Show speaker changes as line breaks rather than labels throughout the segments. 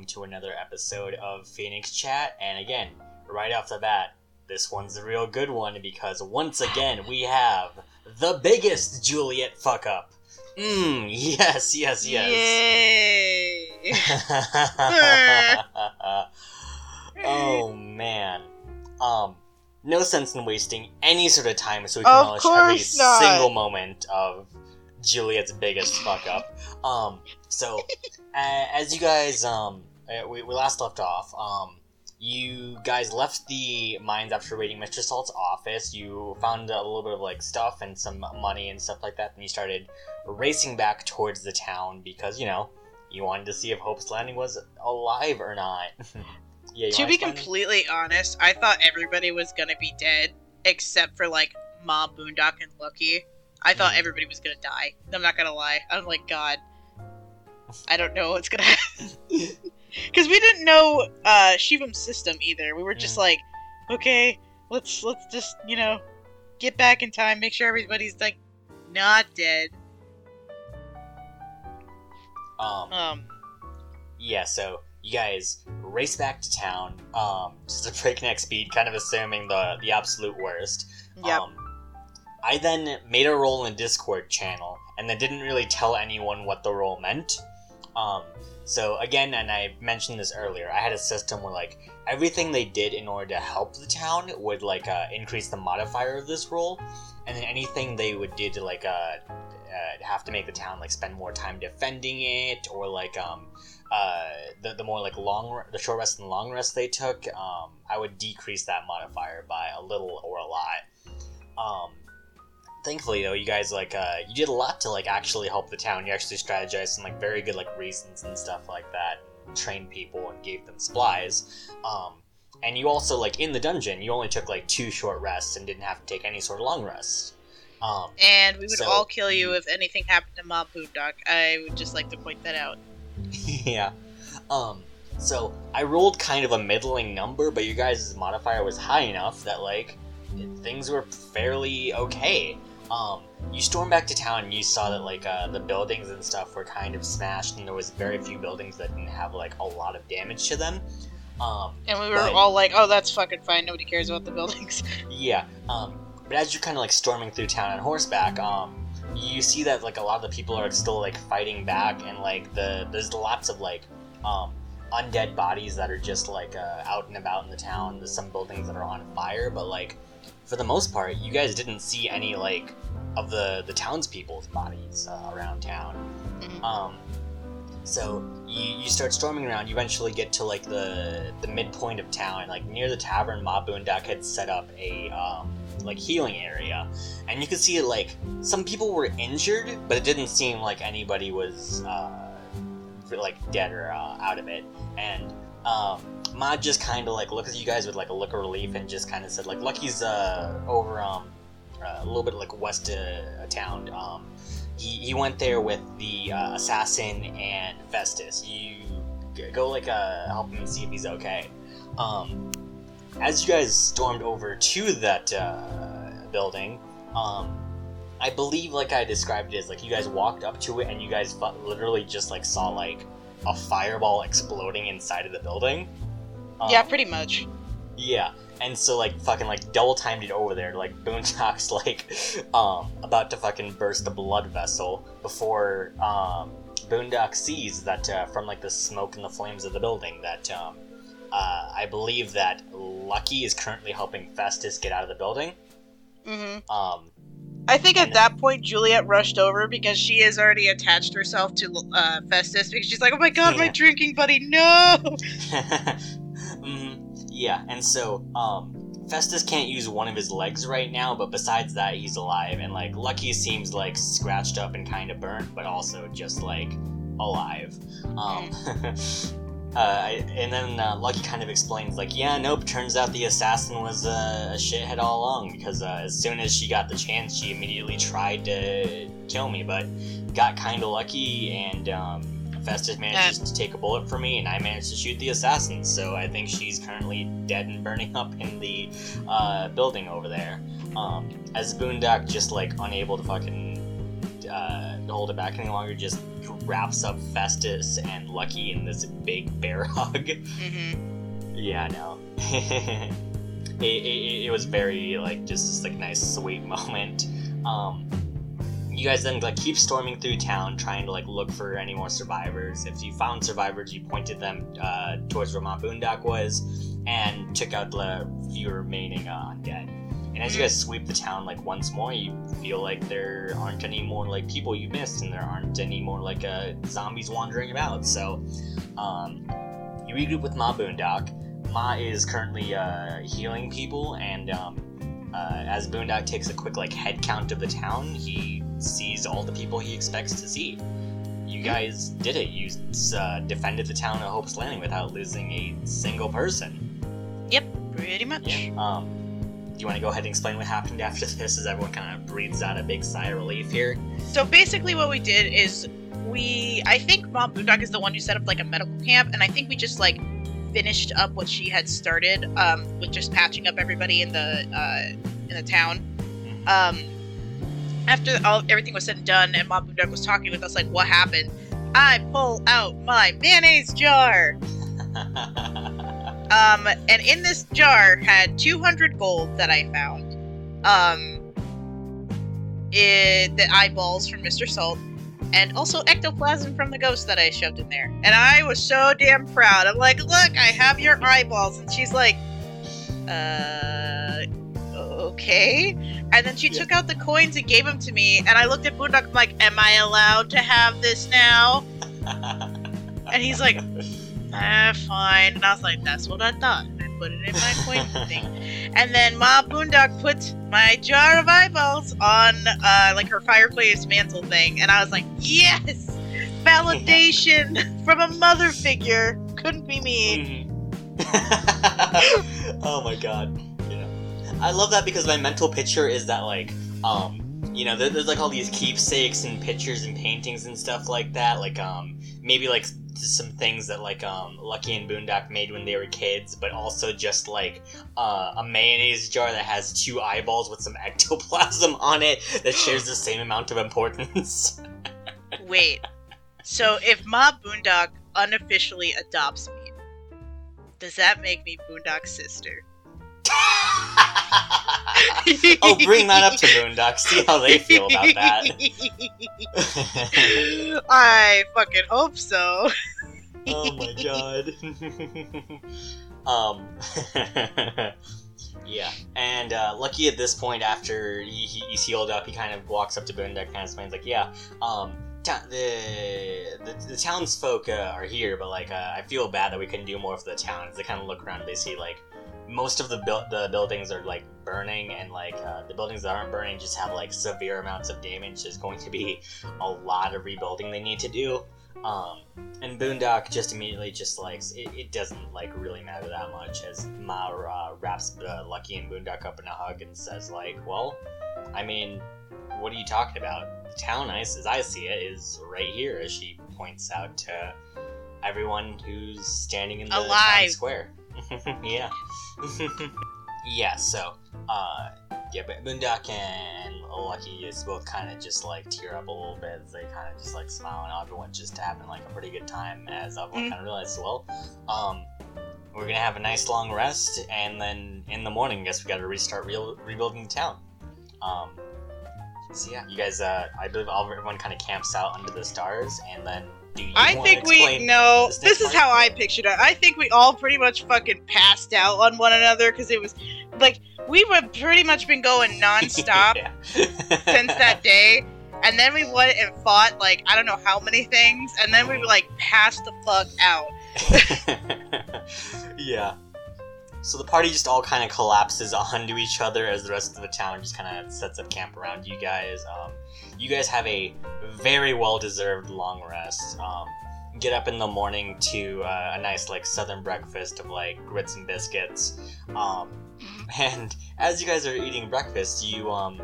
Welcome to another episode of Phoenix Chat. And again, right off the bat, this one's a real good one because once again we have the biggest Juliet fuck up. Mmm, yes, yes, yes.
Yay!
oh man. Um, no sense in wasting any sort of time so we
Of
can relish every
not.
single moment of Juliet's biggest fuck up. Um, so uh, as you guys um we, we last left off, um you guys left the mines after raiding Mr. Salt's office. You found a little bit of like stuff and some money and stuff like that, and you started racing back towards the town because you know you wanted to see if Hope's Landing was alive or not. yeah. you
to be completely honest, I thought everybody was gonna be dead except for like Mom, Boondock, and Lucky. I thought
Mhm.
everybody was gonna die. I'm not gonna lie. I'm like, God, I don't know what's gonna happen. Because we didn't know uh, Shivam's system either. We were just like, okay, let's let's just you know get back in time, make sure everybody's like not dead.
Um,
Um,
yeah, so you guys race back to town, um, just a breakneck speed, kind of assuming the the absolute worst.
yep.
Um, I then made a roll in Discord channel, and then didn't really tell anyone what the roll meant. Um, so again, and I mentioned this earlier, I had a system where like everything they did in order to help the town would like uh, increase the modifier of this roll, and then anything they would do to like uh, uh, have to make the town like spend more time defending it, or like um, uh, the, the more like long the short rest and long rest they took, um, I would decrease that modifier by a little or a lot. Um, thankfully though, you guys like uh, you did a lot to like actually help the town. You actually strategized some like very good like reasons and stuff like that. and Trained people and gave them supplies. Um, and you also like in the dungeon, you only took like two short rests and didn't have to take any sort of long rest. Um,
And we would
So,
all kill you
you-
if anything happened to Mom Boondock. I would just like to point that out.
yeah. Um, so I rolled kind of a middling number, but your guys' modifier was high enough that like things were fairly okay. Um, you stormed back to town and you saw that like uh, the buildings and stuff were kind of smashed, and there was very few buildings that didn't have like a lot of damage to them. Um,
And we were
Right.
all like, oh, that's fucking fine. Nobody cares about the buildings.
Yeah. Um, but as you're kind of like storming through town on horseback, um, you see that like a lot of the people are still like fighting back, and like the there's lots of like um, undead bodies that are just like uh, out and about in the town. There's some buildings that are on fire, but like for the most part, you guys didn't see any like of the the townspeople's bodies uh, around town.
Mhm.
Um, so you, you start storming around. You eventually get to like the the midpoint of town, like near the tavern. Ma Boondock had set up a um, like healing area, and you could see like some people were injured, but it didn't seem like anybody was uh, like dead or uh, out of it. And um, Ma just kind of like looked at you guys with like a look of relief and just kind of said like Lucky's uh, over um uh, a little bit like west of town. Um, he, he went there with the uh, assassin and Festus. You go like uh, help him see if he's okay. Um, as you guys stormed over to that uh, building, um, I believe like I described it as like you guys walked up to it and you guys literally just like saw like a fireball exploding inside of the building. Um,
yeah, pretty much.
yeah, and so like fucking like double timed it over there, like Boondock's like um about to fucking burst a blood vessel before um Boondock sees that uh, from like the smoke and the flames of the building that um uh, I believe that Lucky is currently helping Festus get out of the building.
Mm-hmm.
Um,
I think at that point Juliet rushed over because she has already attached herself to uh, Festus because she's like, oh my god, my drinking buddy, no!
yeah, and so um, Festus can't use one of his legs right now, but besides that, he's alive. And like Lucky seems like scratched up and kind of burnt, but also just like alive. Um, uh, and then uh, Lucky kind of explains like, yeah, nope. Turns out the assassin was uh, a shithead all along because uh, as soon as she got the chance, she immediately tried to kill me, but got kind of lucky and. Um, Festus manages to take a bullet for me, and I managed to shoot the assassin. So I think she's currently dead and burning up in the uh, building over there. Um, as Boondock just like unable to fucking uh, hold it back any longer, just wraps up Festus and Lucky in this big bear hug.
Mm-hmm.
Yeah, no. it, it, it was very like just this like nice sweet moment. Um, you guys then like keep storming through town trying to like look for any more survivors. If you found survivors, you pointed them uh, towards where Mount Boondock was and took out the few remaining uh, undead. And as you guys sweep the town like once more, you feel like there aren't any more like people you missed, and there aren't any more like uh, zombies wandering about. So, um, you regroup with Ma Boondock. Ma is currently uh, healing people, and um, uh, as Boondock takes a quick like head count of the town, he sees all the people he expects to see. You guys did it. You uh, defended the town of Hope's Landing without losing a single person.
Yep, pretty much.
Yeah. Um, do you want to go ahead and explain what happened after this? As everyone kind of breathes out a big sigh of relief here.
So basically, what we did is we. I think Mom Boondock is the one who set up like a medical camp, and I think we just like finished up what she had started um, with just patching up everybody in the uh, in the town. Um, after all everything was said and done, and Mom Boondock was talking with us, like, what happened? I pull out my mayonnaise jar. Um, and in this jar had 200 gold that I found. Um, it, the eyeballs from Mr. Salt, and also ectoplasm from the ghost that I shoved in there. And I was so damn proud. I'm like, look, I have your eyeballs. And she's like, uh, okay. And then she
Yeah.
took out the coins and gave them to me. And I looked at Boondock, I'm like, am I allowed to have this now? And he's like, ah, fine. And I was like, that's what I thought. And I put it in my coin thing. And then Ma Boondock put my jar of eyeballs on uh, like her fireplace mantel thing. And I was like, yes! Validation from a mother figure. Couldn't be me.
Mhm. oh my god. I love that because my mental picture is that like um you know there, there's like all these keepsakes and pictures and paintings and stuff like that like um maybe like some things that like um Lucky and Boondock made when they were kids but also just like uh, a mayonnaise jar that has two eyeballs with some ectoplasm on it that shares the same amount of importance.
Wait. So if Ma Boondock unofficially adopts me, does that make me Boondock's sister?
oh, bring that up to Boondock. See how they feel about that.
I fucking hope so.
oh my god. um. yeah, and uh, Lucky at this point, after he, he, he's healed up, he kind of walks up to Boondock and kind of explains, like, yeah, um, ta- the, the the townsfolk uh, are here, but like, uh, I feel bad that we couldn't do more for the town. As they kind of look around, they see like most of the buil- the buildings are like burning, and like uh, the buildings that aren't burning just have like severe amounts of damage. There's going to be a lot of rebuilding they need to do. Um, and Boondock just immediately just like it, it doesn't like really matter that much as Mara uh, wraps uh, Lucky and Boondock up in a hug and says like, well, I mean, what are you talking about? The town, as as I see it, is right here. As she points out to everyone who's standing in the town
Alive.
square. yeah. yeah. So, uh, yeah, but Boondock and Lucky is both kind of just like tear up a little bit as they kind of just like smile and everyone's just having like a pretty good time as everyone
Mm.
kind of realizes, well, um, we're gonna have a nice long rest and then in the morning, I guess we gotta restart re- rebuilding the town. Um, so yeah, you guys, uh, I believe all, everyone kind of camps out under the stars and then
I think we no.
this
This is how I pictured it. I think we all pretty much fucking passed out on one another because it was like we were pretty much been going nonstop since that day. And then we went and fought like I don't know how many things, and then we were like passed the fuck out.
yeah. So the party just all kind of collapses onto each other as the rest of the town just kind of sets up camp around you guys. Um, you guys have a very well-deserved long rest. Um, get up in the morning to uh, a nice like southern breakfast of like grits and biscuits. Um, and as you guys are eating breakfast, you um,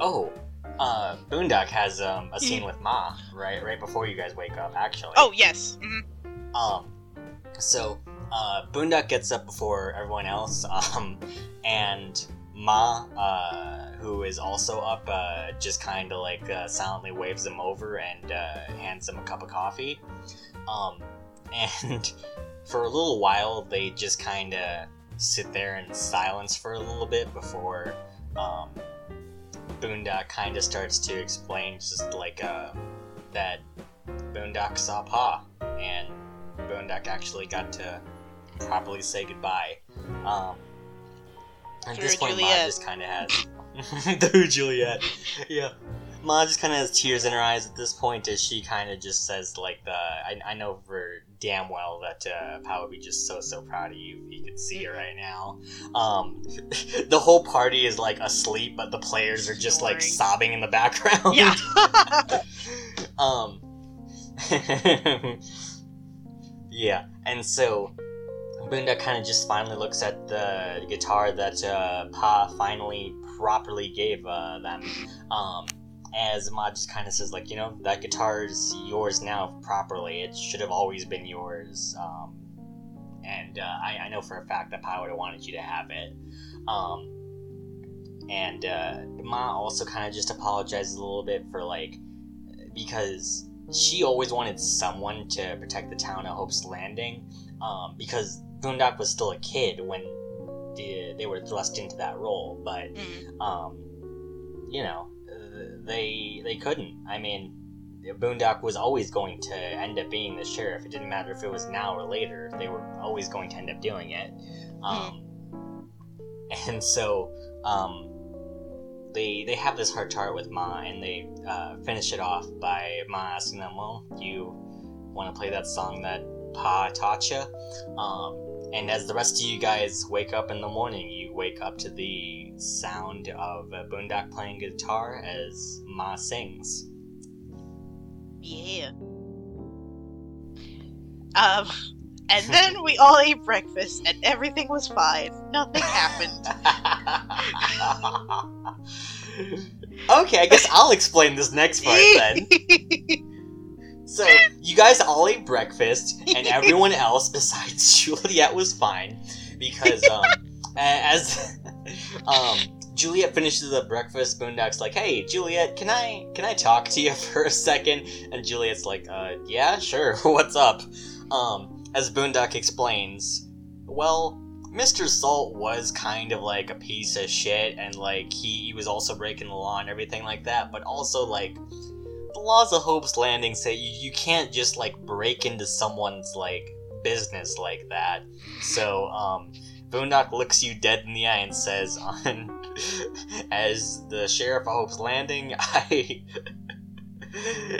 oh, uh, Boondock has um, a scene with Ma right right before you guys wake up. Actually.
Oh yes. Mhm.
Um, so uh, Boondock gets up before everyone else, um, and Ma, uh, who is also up, uh, just kind of like uh, silently waves him over and uh, hands him a cup of coffee. Um, and for a little while, they just kind of sit there in silence for a little bit before um, Boondock kind of starts to explain just like uh, that Boondock saw Pa, and Boondock actually got to properly say goodbye. Um, at this point, Ma
Juliet.
just kind of has through Juliet. Yeah, Ma just kind of has tears in her eyes at this point as she kind of just says like the I, I know for damn well that uh, Pa would be just so so proud of you if he could see you right now. Um, the whole party is like asleep, but the players are just like sobbing in the background.
Yeah.
um. yeah, and so Boondock kind of just finally looks at the guitar that uh, Pa finally properly gave uh, them. Um, as Ma just kind of says, like, you know, that guitar is yours now properly. It should have always been yours. Um, and uh, I, I know for a fact that Pa would have wanted you to have it. Um, and uh, Ma also kind of just apologizes a little bit for, like, because she always wanted someone to protect the town of Hope's Landing. Um, because Boondock was still a kid when the, they were thrust into that role, but
Mm.
um, you know, they they couldn't. I mean, Boondock was always going to end up being the sheriff. It didn't matter if it was now or later. They were always going to end up doing it. Um, And so um, they they have this heart to heart with Ma, and they uh, finish it off by Ma asking them, "Well, do you want to play that song that Pa taught you?" Um, and as the rest of you guys wake up in the morning, you wake up to the sound of uh, Boondock playing guitar as Ma sings.
Yeah. Um, and then we all ate breakfast, and everything was fine. Nothing happened.
okay, I guess I'll explain this next part then. So, you guys all ate breakfast, and everyone else besides Juliet was fine because, um, as um, Juliet finishes the breakfast, Boondock's like, "Hey, Juliet, can I can I talk to you for a second? And Juliet's like, "Uh, yeah, sure. What's up?" Um, as Boondock explains, well, Mr. Salt was kind of like a piece of shit, and like he, he was also breaking the law and everything like that, but also like the laws of Hope's Landing say you, you can't just like break into someone's like business like that. So, um, Boondock looks you dead in the eye and says, "On as the sheriff of Hope's Landing, I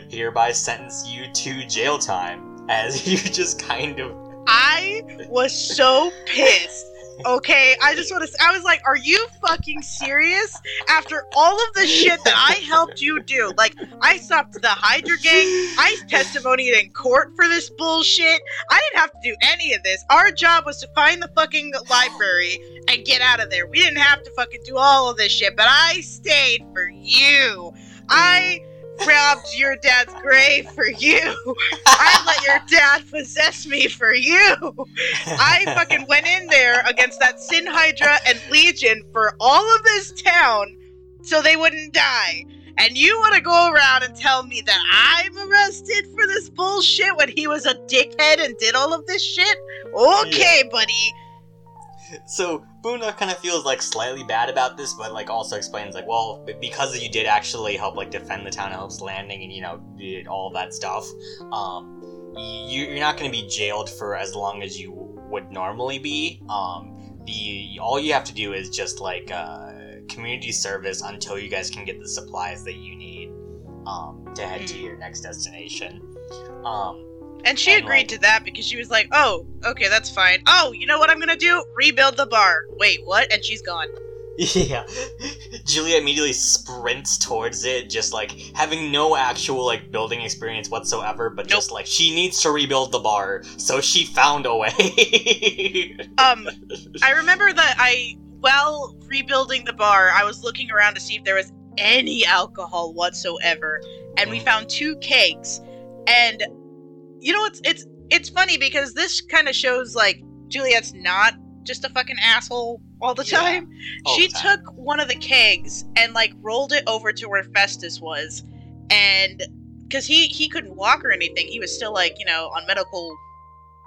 hereby sentence you to jail time." As you just kind of
I was so pissed. Okay, I just want to. I was like, "Are you fucking serious?" After all of the shit that I helped you do, like I stopped the Hydra gang, I testimonied in court for this bullshit. I didn't have to do any of this. Our job was to find the fucking library and get out of there. We didn't have to fucking do all of this shit, but I stayed for you. I robbed your dad's grave for you. I let your dad possess me for you. I fucking went in there against that Sin Hydra and Legion for all of this town so they wouldn't die. And you want to go around and tell me that I'm arrested for this bullshit when he was a dickhead and did all of this shit? Okay, buddy.
So Boondock kind of feels like slightly bad about this, but like also explains like, well, because you did actually help like defend the town of Hope's Landing and you know did all that stuff, um, you, you're not going to be jailed for as long as you would normally be. Um, the all you have to do is just like uh, community service until you guys can get the supplies that you need um, to head to
Mm.
your next destination. Um,
And she
And,
agreed
like-
to that because she was like, oh, okay, that's fine. Oh, you know what I'm gonna do? Rebuild the bar. Wait, what? And she's gone.
Yeah. Juliet immediately sprints towards it, just like having no actual like building experience whatsoever, but just like she needs to rebuild the bar, so she found a way.
Um, I remember that I, while rebuilding the bar, I was looking around to see if there was any alcohol whatsoever, and we
Mm.
found two kegs. And you know, it's it's it's funny because this kind of shows like Juliet's not just a fucking asshole all the
Yeah,
time.
all
she
the time.
took one of the kegs and like rolled it over to where Festus was, and because he he couldn't walk or anything, he was still like you know on medical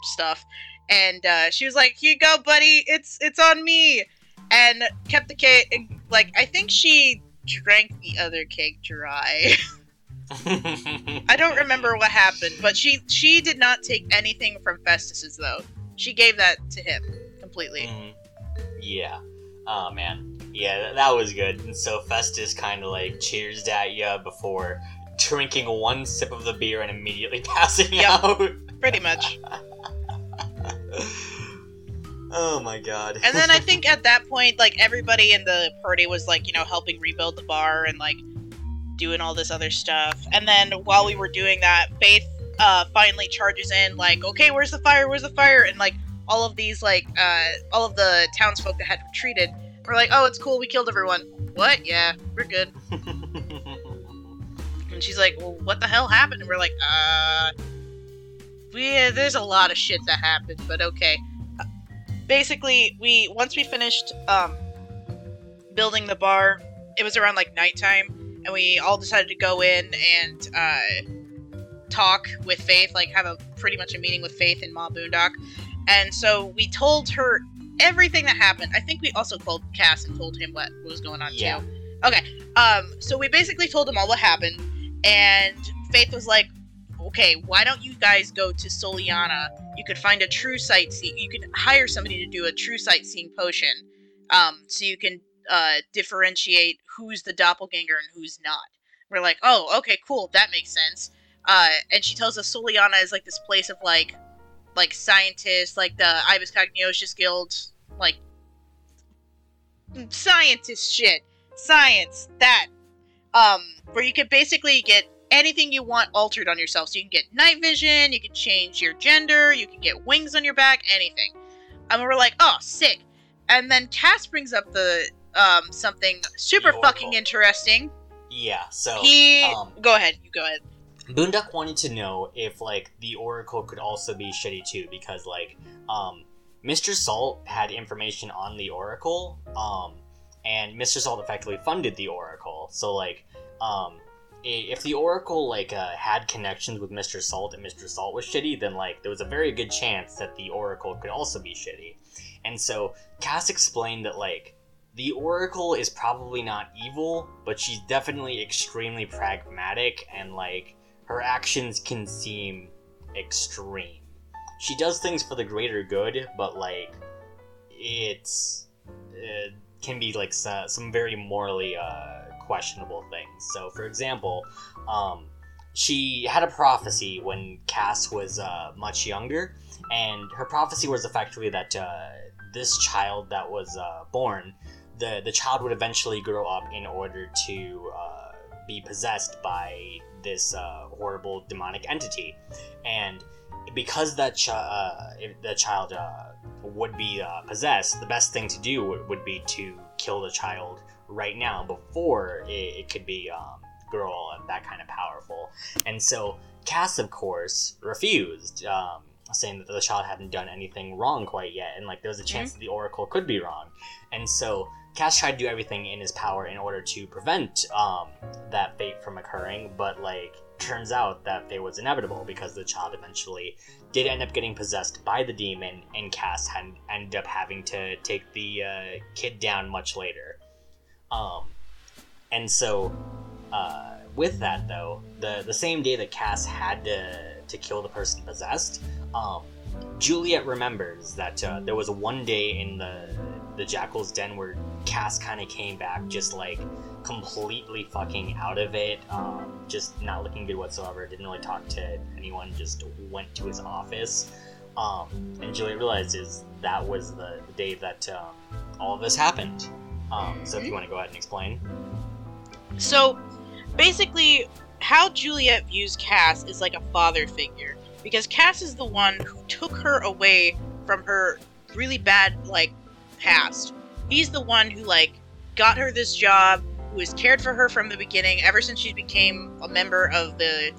stuff, and uh, she was like, "Here you go, buddy. It's it's on me," and kept the keg. And like I think she drank the other keg dry. I don't remember what happened, but she she did not take anything from Festus's though. She gave that to him completely.
Mhm. Yeah. Oh man. Yeah, th- that was good. And so Festus kind of like cheers at you before drinking one sip of the beer and immediately passing
Yep.
out.
Pretty much.
oh my god.
And then I think at that point, like everybody in the party was like, you know, helping rebuild the bar and like doing all this other stuff. And then while we were doing that, Faith uh, finally charges in, like, okay, where's the fire? Where's the fire? And like all of these, like, uh, all of the townsfolk that had retreated were like, oh, it's cool, we killed everyone. What? Yeah, we're good. And she's like, well, what the hell happened? And we're like, uh, we, there's a lot of shit that happened, but okay. Basically, we once we finished um, building the bar, it was around like nighttime, and we all decided to go in and uh, talk with Faith, like have a pretty much a meeting with Faith in Ma Boondock. And so we told her everything that happened. I think we also called Cass and told him what was going on
Yeah.
too. Okay. Um, so we basically told him all what happened, and Faith was like, "Okay, why don't you guys go to Soliana? You could find a true sightseeing. You could hire somebody to do a true sightseeing potion, um, so you can uh, differentiate who's the doppelganger and who's not." We're like, "Oh, okay, cool. That makes sense." Uh, and she tells us Soliana is like this place of like, like scientists, like the Ibis Cogniosius Guild, like scientist shit science that um where you can basically get anything you want altered on yourself so you can get night vision you can change your gender you can get wings on your back anything and we're like oh sick and then cass brings up the um something super fucking interesting
yeah, so
he
um,
go ahead you go ahead
Boondock wanted to know if like the Oracle could also be shitty too, because like um, Mr. Salt had information on the Oracle, um, and Mr. Salt effectively funded the Oracle. So like, um, if the Oracle like uh, had connections with Mr. Salt and Mr. Salt was shitty, then like there was a very good chance that the Oracle could also be shitty. And so Cass explained that like the Oracle is probably not evil, but she's definitely extremely pragmatic and like her actions can seem extreme. She does things for the greater good, but like it's it can be like so- some very morally uh, questionable things. So, for example, um, she had a prophecy when Cass was uh, much younger, and her prophecy was effectively that uh, this child that was uh, born, the the child would eventually grow up in order to uh, be possessed by this uh, horrible demonic entity, and because that chi- uh, the child uh, would be uh, possessed, the best thing to do would, would be to kill the child right now before it, it could be um, grow that kind of powerful. And so Cass, of course, refused, um, saying that the child hadn't done anything wrong quite yet, and like there was a chance that the Oracle could be wrong. And so Cass tried to do everything in his power in order to prevent um, that fate from occurring, but like turns out that fate was inevitable because the child eventually did end up getting possessed by the demon, and Cass had ended up having to take the uh, kid down much later. Um, and so, uh, with that though, the the same day that Cass had to to kill the person possessed, um, Juliet remembers that uh, there was one day in the the Jackal's Den where Cass kind of came back just like completely fucking out of it, um, just not looking good whatsoever. Didn't really talk to anyone. Just went to his office, um, and Juliet realizes that was the, the day that um, all of this happened. Um, so if you want to go ahead and explain,
So basically, how Juliet views Cass is like a father figure because Cass is the one who took her away from her really bad like past. He's the one who like got her this job, who has cared for her from the beginning, ever since she became a member of the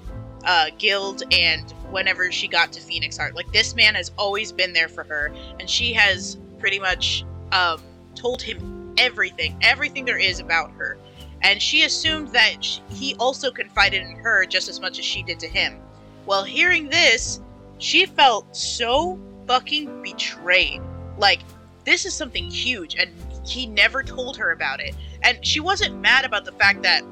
uh, guild and whenever she got to Phoenix Heart. Like this man has always been there for her, and she has pretty much um, told him everything, everything there is about her. And she assumed that sh- he also confided in her just as much as she did to him. Well, hearing this, she felt so fucking betrayed. Like, this is something huge, and he never told her about it. And she wasn't mad about the fact that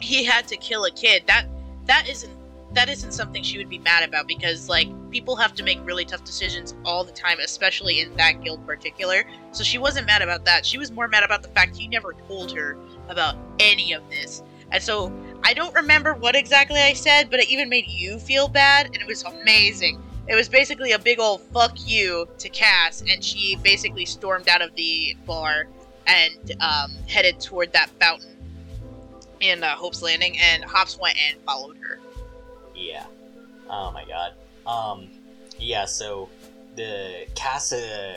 he had to kill a kid. That that isn't that isn't something she would be mad about because like people have to make really tough decisions all the time, especially in that guild particular. So she wasn't mad about that. She was more mad about the fact he never told her about any of this. And so I don't remember what exactly I said, but it even made you feel bad, and it was amazing. It was basically a big old fuck you to Cass, and she basically stormed out of the bar and um, headed toward that fountain in uh, Hope's Landing, and Hops went and followed her.
Yeah. Oh my god. Um. Yeah. So the Cass, uh,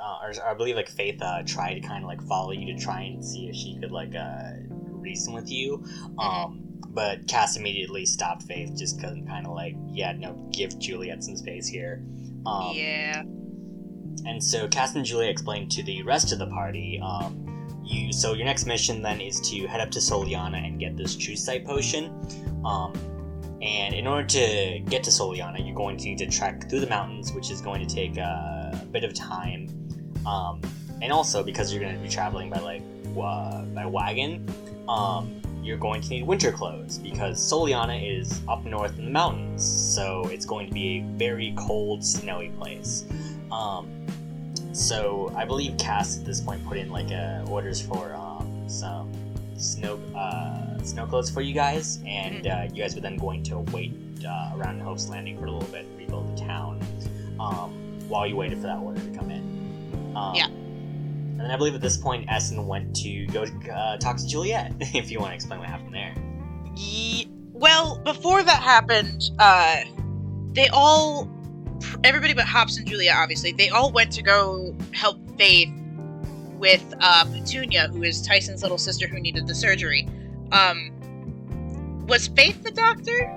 uh, or, or I believe like Faith, uh, tried to kind of like follow you to try and see if she could like uh reason with you. Um. But Cass immediately stopped Faith just because kind of like, yeah, no, give Juliet some space here. Um,
yeah.
And so Cass and Julia explained to the rest of the party, um, you so your next mission then is to head up to Soliana and get this True Sight potion. Um, and in order to get to Soliana, you're going to need to trek through the mountains, which is going to take uh, a bit of time. Um, and also because you're going to be traveling by like uh, by wagon, um, you're going to need winter clothes because Soliana is up north in the mountains, so it's going to be a very cold, snowy place. Um, so I believe Cass at this point put in like uh, orders for um, some snow uh, snow clothes for you guys, and uh, you guys were then going to wait uh, around Hope's Landing for a little bit, rebuild the town, um, while you waited for that order to come in. Um,
Yeah.
And then I believe at this point, Essen went to go uh, talk to Juliet. If you want to explain what happened there.
Ye- well, before that happened, uh, they all, everybody but Hops and Juliet, obviously, they all went to go help Faith with uh, Petunia, who is Tyson's little sister who needed the surgery. Um, was Faith the doctor?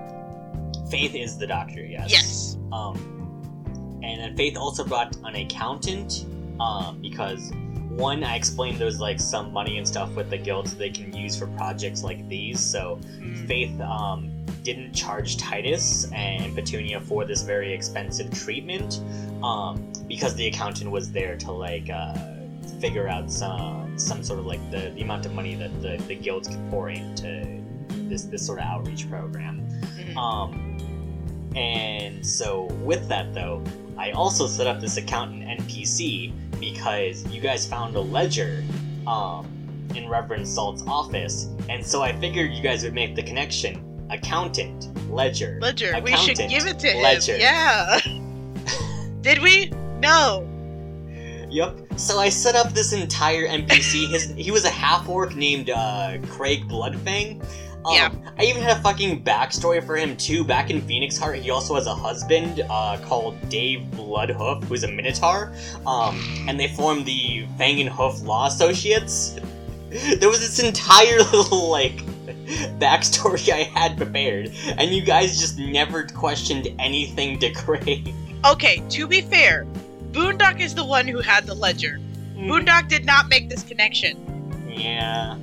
Faith is the doctor, yes.
Yes.
Um, and then Faith also brought an accountant, um, because one, I explained there's like some money and stuff with the guild so they can use for projects like these. So Faith um, didn't charge Titus and Petunia for this very expensive treatment, um, because the accountant was there to like uh, figure out some some sort of like the, the amount of money that the, the guilds could pour into this this sort of outreach program.
Mhm.
Um, and so with that though, I also set up this accountant NPC because you guys found a ledger um, in Reverend Salt's office, and so I figured you guys would make the connection. Accountant, ledger.
Ledger. We should give it to him.
Ledger.
Yeah. Did we? No.
Yep. So I set up this entire NPC. His he was a half orc named uh, Craig Bloodfang. Um,
Yeah.
I even had a fucking backstory for him too. Back in Phoenix Heart, he also has a husband uh, called Dave Bloodhoof, who's a Minotaur. Um, and they formed the Fang and Hoof Law Associates. There was this entire little like backstory I had prepared, and you guys just never questioned anything to Craig.
Okay, to be fair, Boondock is the one who had the ledger. Boondock did not make this connection.
Yeah.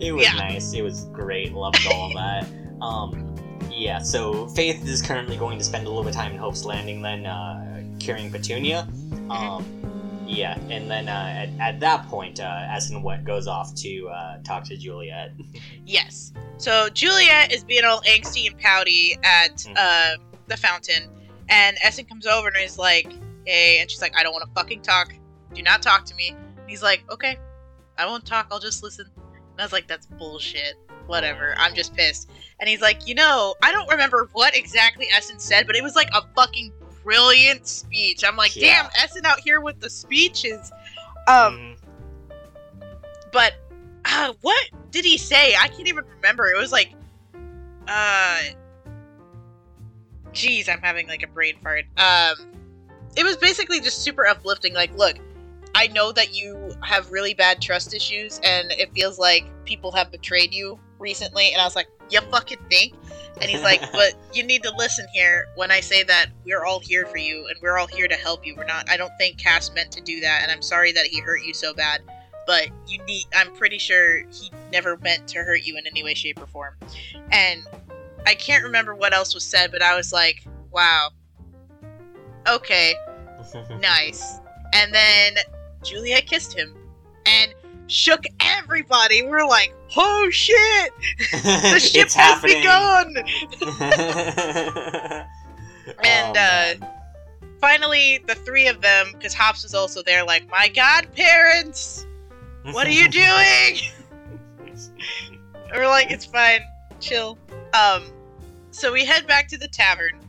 It was
Yeah.
nice. It was great. Loved all of that. Um, yeah. So Faith is currently going to spend a little bit of time in Hope's Landing, then uh, curing Petunia. Um, yeah, and then uh, at, at that point, uh, Essen Wet goes off to uh, talk to Juliet.
Yes. So Juliet is being all angsty and pouty at
Mhm.
uh, the fountain, and Essen comes over and is like, "Hey," and she's like, "I don't want to fucking talk. Do not talk to me." And he's like, "Okay, I won't talk. I'll just listen." And I was like, "That's bullshit. Whatever. I'm just pissed." And he's like, "You know, I don't remember what exactly Essen said, but it was like a fucking brilliant speech." I'm like,
Yeah.
"Damn, Essen out here with the speeches." Um,
Mm,
but uh, what did he say? I can't even remember. It was like, uh, geez, I'm having like a brain fart. Um, it was basically just super uplifting. Like, look, I know that you have really bad trust issues, and it feels like people have betrayed you recently. And I was like, you fucking think? And he's like, but you need to listen here when I say that we're all here for you and we're all here to help you. We're not, I don't think Cass meant to do that, and I'm sorry that he hurt you so bad. But you need, I'm pretty sure he never meant to hurt you in any way, shape, or form. And I can't remember what else was said, but I was like, wow. Okay, nice. And then Juliet kissed him and shook everybody. We're like, oh shit! The ship has
happening.
begun! And,
Oh,
uh. Finally, the three of them, because Hops was also there, like, my godparents! What are you doing? We're like, it's fine, chill. Um, so we head back to the tavern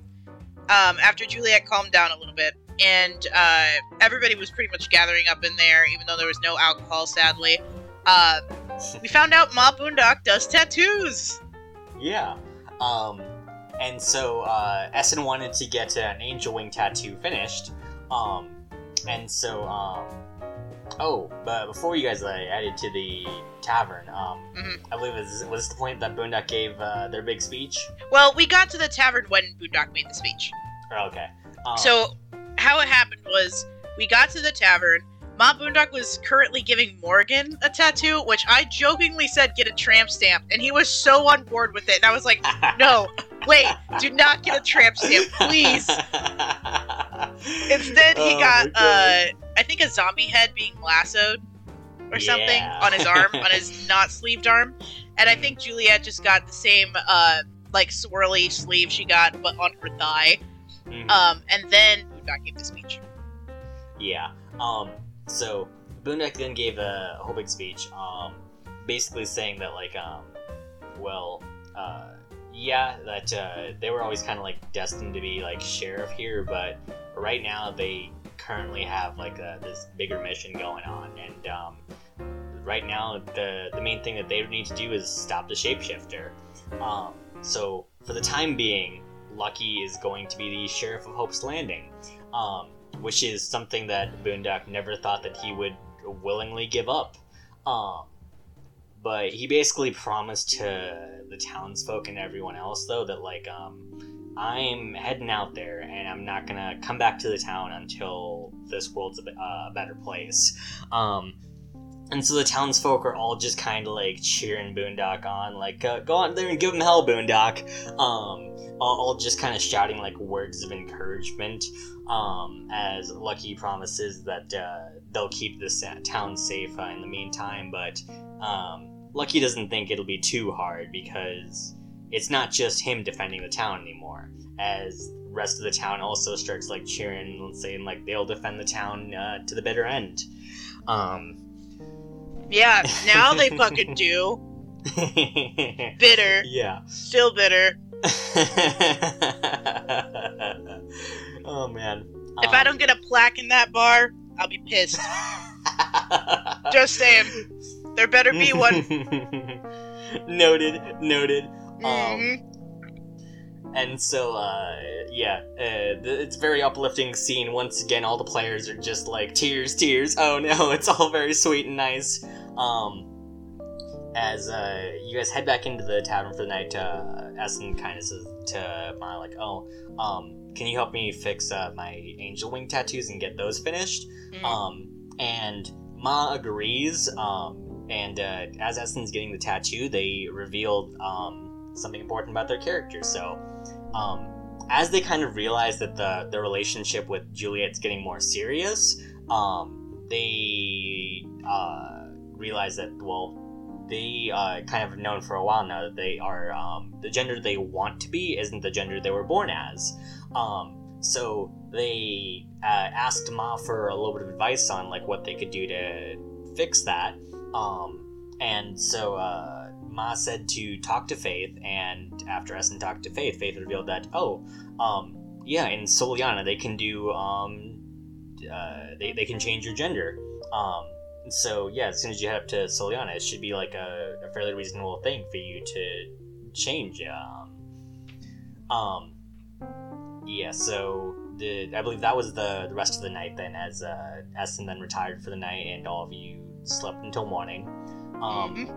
um, after Juliet calmed down a little bit, and uh, everybody was pretty much gathering up in there, even though there was no alcohol, sadly. Uh, we found out Ma Boondock does tattoos.
Yeah. Um, and so uh, Essen wanted to get an angel wing tattoo finished. Um, and so um, oh, but before you guys uh, added to the tavern, um,
Mhm.
I believe it was, was this the point that Boondock gave uh, their big speech.
Well, we got to the tavern when Boondock made the speech.
Oh, okay. Um,
So, how it happened was we got to the tavern. Ma Boondock was currently giving Morgan a tattoo, which I jokingly said get a tramp stamp, and he was so on board with it. And I was like, no, wait, do not get a tramp stamp, please. Instead, he
Oh,
got, uh, I think a zombie head being lassoed or something
Yeah.
on his arm, on his not sleeved arm. And I think Juliet just got the same, uh, like swirly sleeve she got, but on her thigh.
Mhm.
Um, and then Boondock gave the speech.
Yeah. Um. So Boondock then gave a, whole big speech, um, basically saying that like, um, well, uh, yeah, that uh, they were always kind of like destined to be like sheriff here, but right now they currently have like a, this bigger mission going on, and um, right now the the main thing that they need to do is stop the shapeshifter. Um, so for the time being, Lucky is going to be the sheriff of Hope's Landing. Um, which is something that Boondock never thought that he would willingly give up. Um, but he basically promised to the townsfolk and everyone else, though, that like, um, I'm heading out there and I'm not gonna come back to the town until this world's a, uh, better place. Um, and so the townsfolk are all just kind of like cheering Boondock on, like, uh, go out there and give him hell, Boondock. Um, all, just kind of shouting like words of encouragement um, as Lucky promises that uh, they'll keep this uh, town safe uh, in the meantime. But um, Lucky doesn't think it'll be too hard because it's not just him defending the town anymore. As rest of the town also starts like cheering and saying like they'll defend the town uh, to the bitter end. Um,
Yeah, now they fucking do. Bitter.
yeah.
Still bitter.
oh man.
If I
Um,
don't get a plaque in that bar, I'll be pissed. Just saying. There better be one.
noted, noted. Um,
Mhm.
And so, uh, yeah, uh, th- it's a very uplifting scene. Once again, all the players are just like tears, tears. Oh no, it's all very sweet and nice. Um, as uh, you guys head back into the tavern for the night, uh, Essen kind of says to Mara, like, "Oh, um, can you help me fix uh, my angel wing tattoos and get those finished?"
Mhm.
Um, and Ma agrees. Um, and uh, as Essen's getting the tattoo, they revealed um, something important about their characters. So, um, as they kind of realize that the the relationship with Juliet's getting more serious, um, they uh, realize that well, they uh, kind of known for a while now that they are um, the gender they want to be isn't the gender they were born as. Um, so they uh, asked Ma for a little bit of advice on like what they could do to fix that. Um, and so uh, Ma said to talk to Faith, and after Essen talked to Faith, Faith revealed that oh, um, yeah, in Soliana they can do um, uh, they they can change your gender. Um, so yeah, as soon as you head up to Soliana, it should be like a, a fairly reasonable thing for you to change. Um, um, yeah, so the, I believe that was the, the rest of the night then, as uh, Essen then retired for the night, and all of you slept until morning. Um,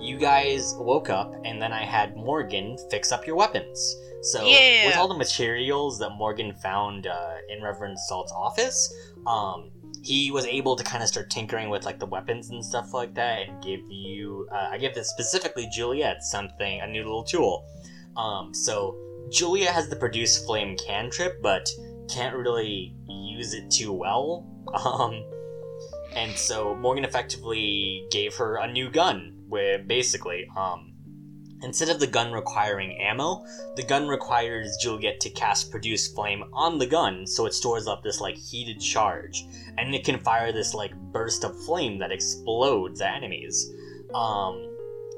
you guys woke up, and then I had Morgan fix up your weapons. So
Yeah.
with all the materials that Morgan found uh, in Reverend Salt's office, um, he was able to kind of start tinkering with like the weapons and stuff like that, and give you. Uh, I give this specifically Juliet something, a new little tool. Um, so Juliet has the produce flame cantrip, but can't really use it too well. Um, and so Morgan effectively gave her a new gun, where basically, um, instead of the gun requiring ammo, the gun requires Juliet to cast produce flame on the gun, so it stores up this like heated charge, and it can fire this like burst of flame that explodes at enemies. Um,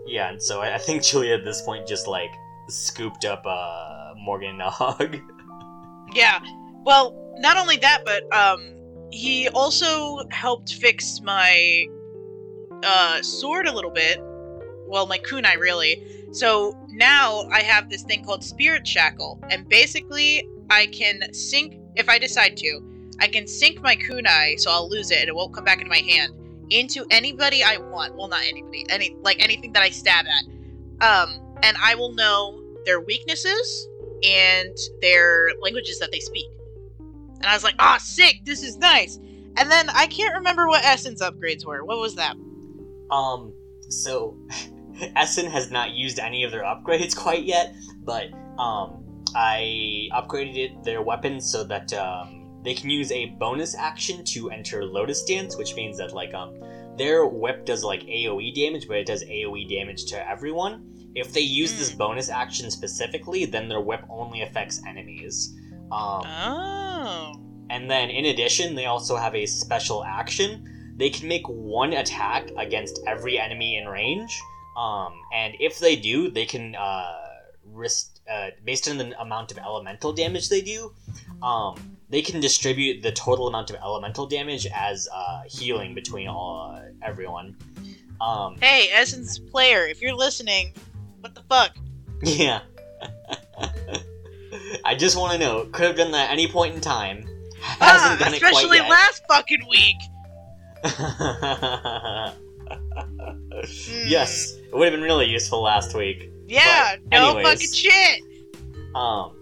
yeah, and so I, I think Juliet at this point just like scooped up uh, Morgan a hug.
Yeah. Well, not only that, but um, he also helped fix my uh sword a little bit. Well, my kunai really. So now I have this thing called Spirit Shackle, and basically I can sink if I decide to. I can sink my kunai, so I'll lose it and it won't come back into my hand, into anybody I want. Well, not anybody, any like anything that I stab at. Um, and I will know their weaknesses and their languages that they speak. And I was like, ah, sick, this is nice. And then I can't remember what Essen's upgrades were. What was that?
Um, so Essen has not used any of their upgrades quite yet, but um, I upgraded their weapons so that um, they can use a bonus action to enter Lotus Dance, which means that like um, their whip does like AOE damage, but it does AOE damage to everyone. If they use this
Mm.
bonus action specifically, then their whip only affects enemies. Um,
Oh.
and then in addition, they also have a special action. They can make one attack against every enemy in range. Um, and if they do, they can uh, risk uh, based on the amount of elemental damage they do. Um, they can distribute the total amount of elemental damage as uh, healing between all uh, everyone. Um,
Hey, Essen's player, if you're listening, what the fuck?
yeah. I just want to know. Could have done that at any point in time. Hasn't
Ah,
done it quite
especially
yet.
last fucking week.
Yes, it would have been really useful last week.
Yeah,
But
no fucking shit.
Um,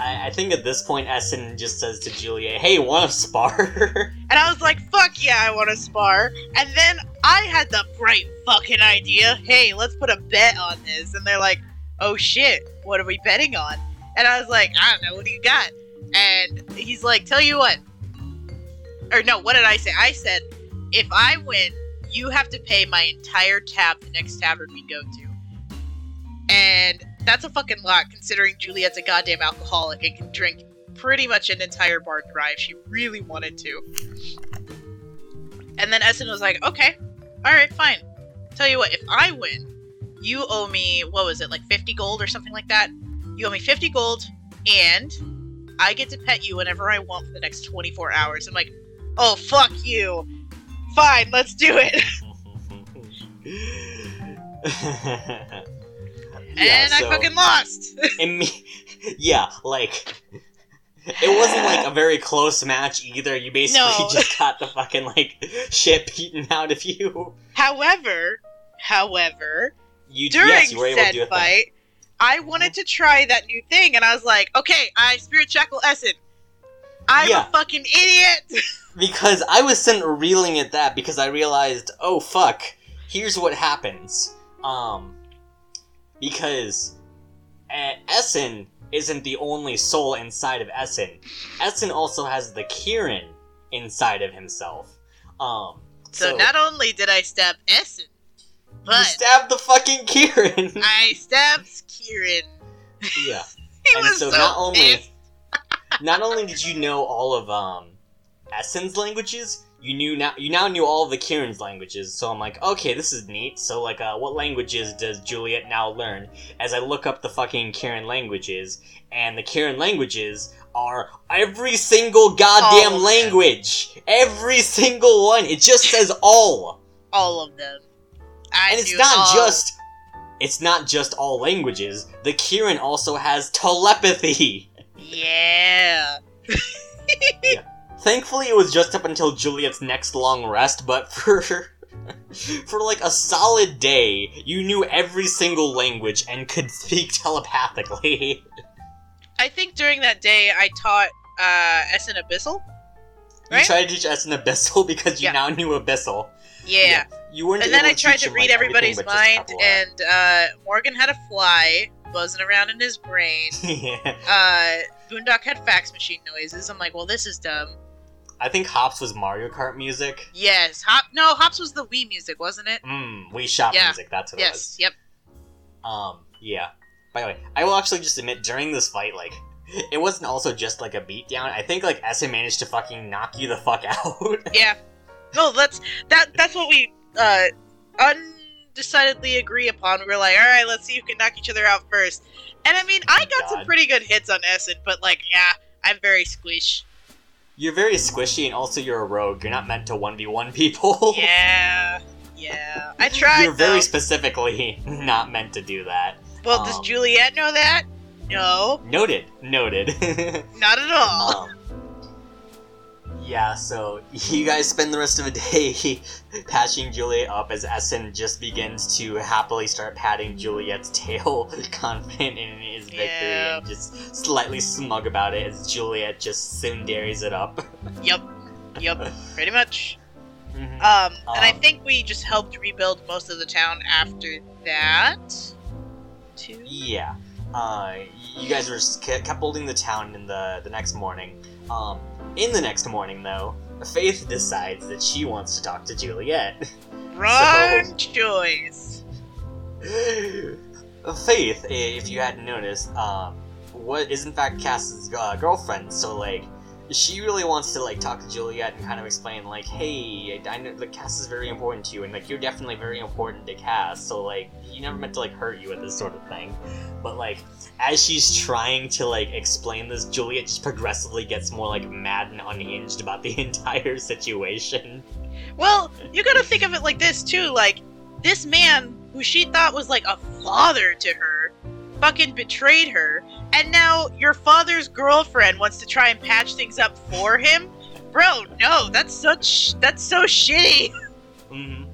I, I think at this point, Essen just says to Juliet, "Hey, want to spar?"
And I was like, fuck yeah, I want to spar. And then I had the bright fucking idea hey, let's put a bet on this. And they're like, oh shit, what are we betting on? And I was like, I don't know, what do you got? And he's like, tell you what. Or no, what did I say? I said, if I win, you have to pay my entire tab the next tavern we go to. And that's a fucking lot considering Juliet's a goddamn alcoholic and can drink pretty much an entire bar dry if she really wanted to. And then Essen was like, okay, alright, fine. Tell you what, if I win, you owe me, what was it, like 50 gold or something like that? You owe me 50 gold, and I get to pet you whenever I want for the next 24 hours. I'm like, oh, fuck you. Fine, let's do it.
Yeah,
and
so-
I fucking lost.
and me, yeah, like it wasn't like a very close match either. You basically
No.
just got the fucking like shit beaten out of you.
however, however,
You
during
yes, you were able to
said
do a thing.
fight, I wanted to try that new thing, and I was like, okay, I Spirit Shackle Essen. I'm
Yeah.
a fucking idiot.
because I was sent reeling at that because I realized, oh fuck, here's what happens. Um, because uh, Essen isn't the only soul inside of Essen. Essen also has the Ki-rin inside of himself. Um,
so, not only did I stab Essen,
you
but
stabbed the fucking Ki-rin.
I stabbed Ki-rin.
yeah.
He
and
was
so,
so,
not only
pissed.
Not only did you know all of um Essen's languages, you knew now you now knew all of the Ki-rin's languages. So I'm like, okay, this is neat. So like, uh, what languages does Juliet now learn? As I look up the fucking Ki-rin languages, and the Ki-rin languages are every single goddamn language, every single one. It just says all,
all of them. I
and it's not
all-
just. It's not just all languages. The Ki-rin also has telepathy.
Yeah. yeah.
Thankfully, it was just up until Juliet's next long rest, but for For like a solid day, you knew every single language and could speak telepathically.
I think during that day I taught uh Essen Abyssal.
You tried to teach Essen Abyssal because you
Yeah.
now knew Abyssal.
Yeah.
You weren't
And then I tried to read
like,
everybody's
everything but just
mind, and uh, Morgan had a fly buzzing around in his brain.
yeah.
Uh, Boondock had fax machine noises. I'm like, well, this is dumb.
I think Hops was Mario Kart music.
Yes, Hop. No, Hops was the Wii music, wasn't it?
Mmm, Wii Shop
Yeah.
music, that's what it was.
Yes. Yep.
Um, yeah. By the way, I will actually just admit, during this fight, like, it wasn't also just like a beatdown. I think like Essen managed to fucking knock you the fuck out.
Yeah. No, that's that. That's what we uh undecidedly agree upon. We were like, all right, let's see who can knock each other out first. And I mean, I got some pretty good hits on Essen, but like, yeah, I'm very squish.
You're very squishy, and also you're a rogue. You're not meant to one v one people.
Yeah. Yeah. I tried.
You're very
though.
specifically not meant to do that.
Well, does
um,
Juliet know that? No,
Noted. Noted.
not at all.
Um, yeah, so you guys spend the rest of the day patching Juliet up as Essen just begins to happily start patting Juliet's tail, confident in his victory
Yeah.
and just slightly smug about it as Juliet just sundaries it up.
Yep. Yep. Pretty much.
Mhm.
Um, and I
Um,
think we just helped rebuild most of the town after that. Too.
Yeah. Uh, you guys were kept holding the town in the the next morning. Um, in the next morning, though, Faith decides that she wants to talk to Juliet.
Wrong choice.
Faith, if you hadn't noticed, um, what is in fact Cass's uh, girlfriend. So like, she really wants to like talk to Juliet and kind of explain like, hey, I know like Cass is very important to you, and like you're definitely very important to Cass. So like, he never meant to like hurt you with this sort of thing. But like, as she's trying to like explain this, Juliet just progressively gets more like mad and unhinged about the entire situation.
Well, you gotta think of it like this too. Like, this man who she thought was like a father to her, fucking betrayed her, and now your father's girlfriend wants to try and patch things up for him. Bro, no, that's such that's so shitty.
hmm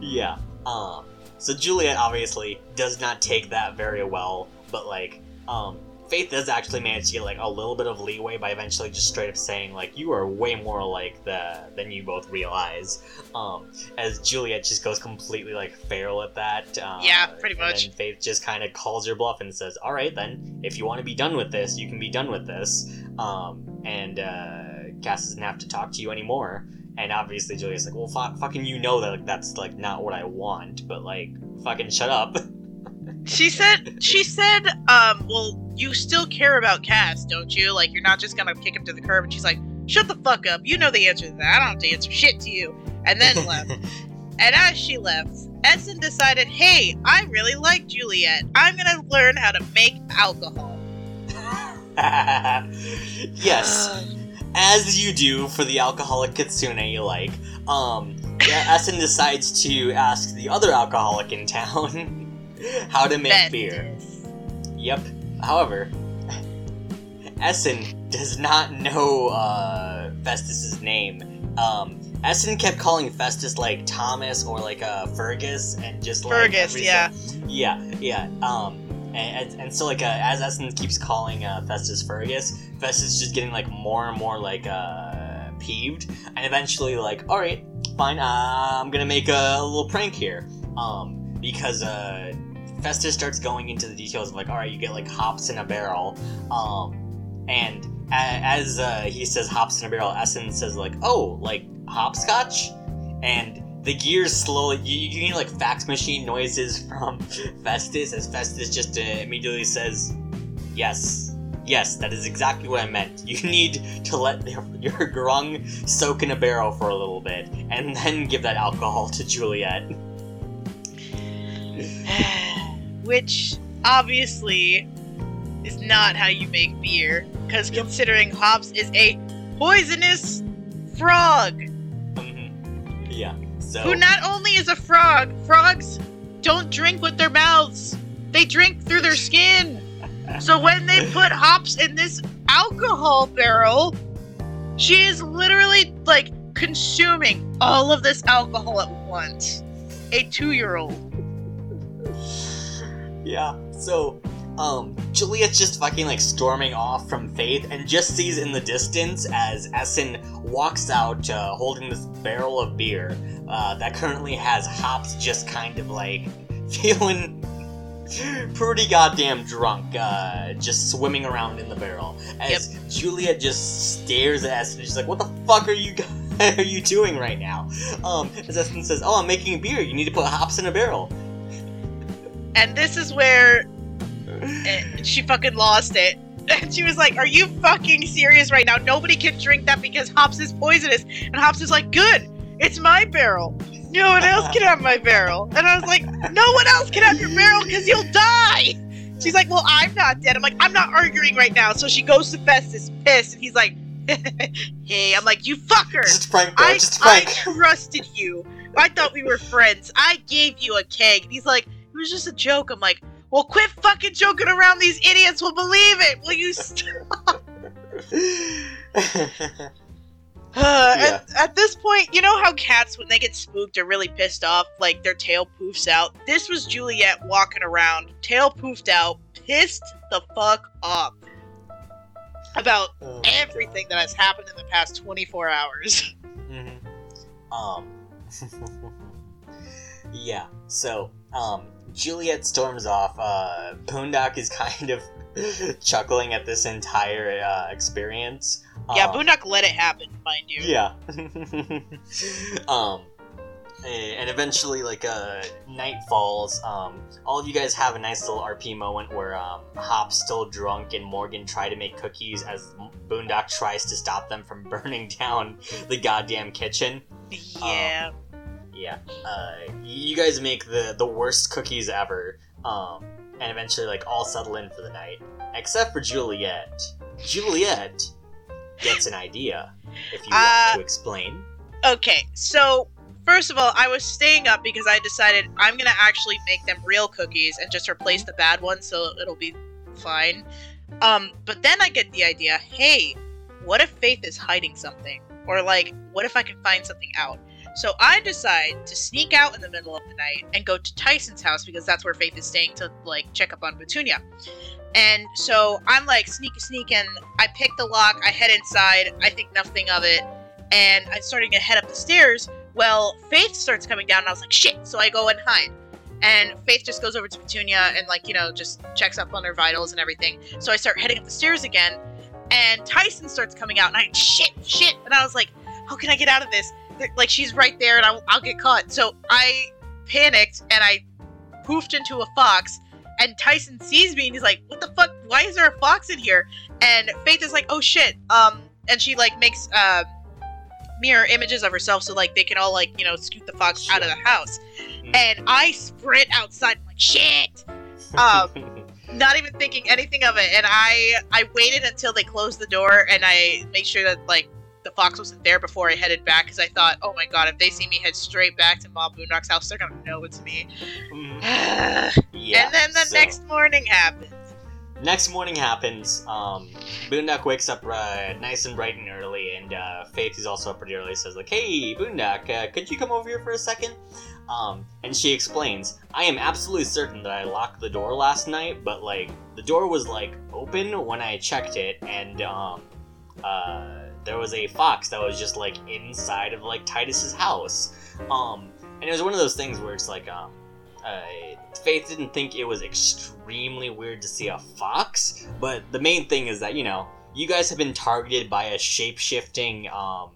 Yeah. Um. So Juliet obviously does not take that very well, but like, um, Faith does actually manage to get like a little bit of leeway by eventually just straight up saying like, "You are way more like the than you both realize." Um, as Juliet just goes completely like feral at that. Uh,
Yeah, pretty
and
much.
then Faith just kind of calls her bluff and says, "All right, then, if you want to be done with this, you can be done with this." Um, and uh, Cass doesn't have to talk to you anymore. And obviously Juliet's like, well, fu- fucking you know that like, that's like not what I want, but like, fucking shut up.
She said she said, um, well, you still care about Cass, don't you? Like you're not just gonna kick him to the curb and she's like, Shut the fuck up, you know the answer to that. I don't have to answer shit to you. And then left. And as she left, Essen decided, hey, I really like Juliet. I'm gonna learn how to make alcohol.
yes, as you do for the alcoholic kitsune you like. Um, yeah, Essen decides to ask the other alcoholic in town how to make beer. Yep. However, Essen does not know uh, Festus's name. Um, Essen kept calling Festus like Thomas or like uh, Fergus, and just like
Fergus, yeah.
so- yeah, yeah. Um, and, and, and so like uh, as Essen keeps calling uh, Festus Fergus, Festus is just getting like more and more like uh, peeved, and eventually like, all right, fine, uh, I'm gonna make a, a little prank here, um, because uh, Festus starts going into the details of like, all right, you get like hops in a barrel, um, and a- as uh, he says hops in a barrel, Essen says like, oh, like hopscotch, and the gears slowly. You, you hear like fax machine noises from Festus as Festus just uh, immediately says, yes. Yes, that is exactly what I meant. You need to let your, your grung soak in a barrel for a little bit, and then give that alcohol to Juliet.
Which obviously is not how you make beer, because considering hops is a poisonous frog.
Mhm. Yeah. So.
Who not only is a frog, frogs don't drink with their mouths, they drink through their skin. So when they put hops in this alcohol barrel, she is literally like consuming all of this alcohol at once. A two-year-old.
Yeah. So, um, Juliet's just fucking like storming off from Faith and just sees in the distance as Essen walks out uh, holding this barrel of beer uh, that currently has Hops just kind of like feeling pretty goddamn drunk, uh, just swimming around in the barrel. As Juliet just stares at Essen, and she's like, "What the fuck are you guys?" Are you doing right now? Um, as Essen says, "Oh, I'm making beer. You need to put hops in a barrel."
And this is where she fucking lost it. And she was like, Are you fucking serious right now? Nobody can drink that because hops is poisonous. And hops is like, Good, it's my barrel. No one else can have my barrel. And I was like, No one else can have your barrel because you'll die. She's like, Well, I'm not dead. I'm like, I'm not arguing right now. So she goes to Festus, pissed, and he's like, Hey, I'm like, You fucker.
Just prank, bro.
I,
just
I trusted you. I thought we were friends. I gave you a keg. And he's like, was just a joke. I'm like, well, quit fucking joking around. These idiots will believe it. Will you stop? Uh,
Yeah.
at, at this point, you know how cats, when they get spooked, are really pissed off, like their tail poofs out? This was Juliet walking around, tail poofed out, pissed the fuck off about
Oh
everything that has happened in the past 24 hours.
Mhm. Um. yeah. So, um, Juliet storms off. Uh, Boondock is kind of chuckling at this entire uh, experience.
yeah,
Um,
Boondock let it happen, mind you.
Yeah. um, eh, and eventually, like, uh, night falls. Um, all of you guys have a nice little RP moment where um, Hop's still drunk and Morgan try to make cookies as Boondock tries to stop them from burning down the goddamn kitchen.
Yeah.
Yeah. Uh, you guys make the the worst cookies ever. Um, and eventually, like, all settle in for the night, except for Juliet. Juliet gets an idea. If you
Uh,
want to explain.
Okay, so first of all, I was staying up because I decided I'm gonna actually make them real cookies and just replace the bad ones, so it'll be fine. Um, but then I get the idea: hey, what if Faith is hiding something, or like, what if I can find something out? So I decide to sneak out in the middle of the night and go to Tyson's house because that's where Faith is staying to like check up on Petunia. And so I'm like sneaky sneaking. I pick the lock. I head inside. I think nothing of it and I'm starting to head up the stairs. Well, Faith starts coming down, and I was like, shit. So I go and hide. And Faith just goes over to Petunia and, like, you know, just checks up on her vitals and everything. So I start heading up the stairs again, and Tyson starts coming out, and I, shit, shit. And I was like, how can I get out of this? Like, she's right there, and I'll, I'll get caught. So I panicked, and I poofed into a fox. And Tyson sees me, and he's like, what the fuck? Why is there a fox in here? And Faith is like, oh shit. Um, and she, like, makes, uh, mirror images of herself so like they can all like you know scoot the fox out of the house and i sprint outside I'm like shit um, not even thinking anything of it and i i waited until they closed the door and i made sure that like the fox wasn't there before i headed back because i thought oh my god if they see me head straight back to mom boondock's house they're gonna know it's me
Mhm.
and then the
so-
next morning happened
next morning happens. Um, Boondock wakes up uh, nice and bright and early, and uh, Faith is also up pretty early. Says like, "Hey, Boondock, uh, could you come over here for a second? Um, and she explains, "I am absolutely certain that I locked the door last night, but like the door was like open when I checked it, and um, uh, there was a fox that was just like inside of like Titus's house. Um, and it was one of those things where it's like, um, uh, Faith didn't think it was extremely weird to see a fox, but the main thing is that you know you guys have been targeted by a shape shifting um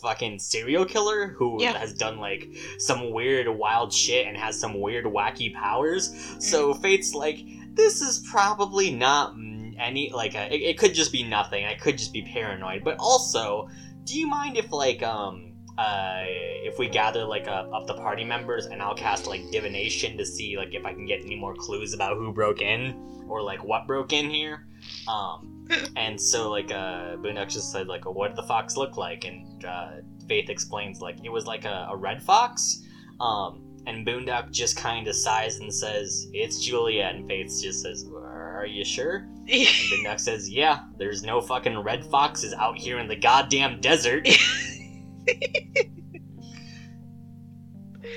fucking serial killer who
Yeah.
has done like some weird wild shit and has some weird wacky powers. So Faith's like, this is probably not mm, any like a, it, it could just be nothing. I could just be paranoid, but also, do you mind if like um uh, if we gather like uh, up the party members and I'll cast like divination to see like if I can get any more clues about who broke in or like what broke in here. Um, and so like uh, Boondock just said like, what did the fox look like? And uh, Faith explains like it was like a, a red fox. Um, and Boondock just kind of sighs and says, "It's Juliet." And Faith just says, "Are you sure?" And Boondock says, "Yeah, there's no fucking red foxes out here in the goddamn desert."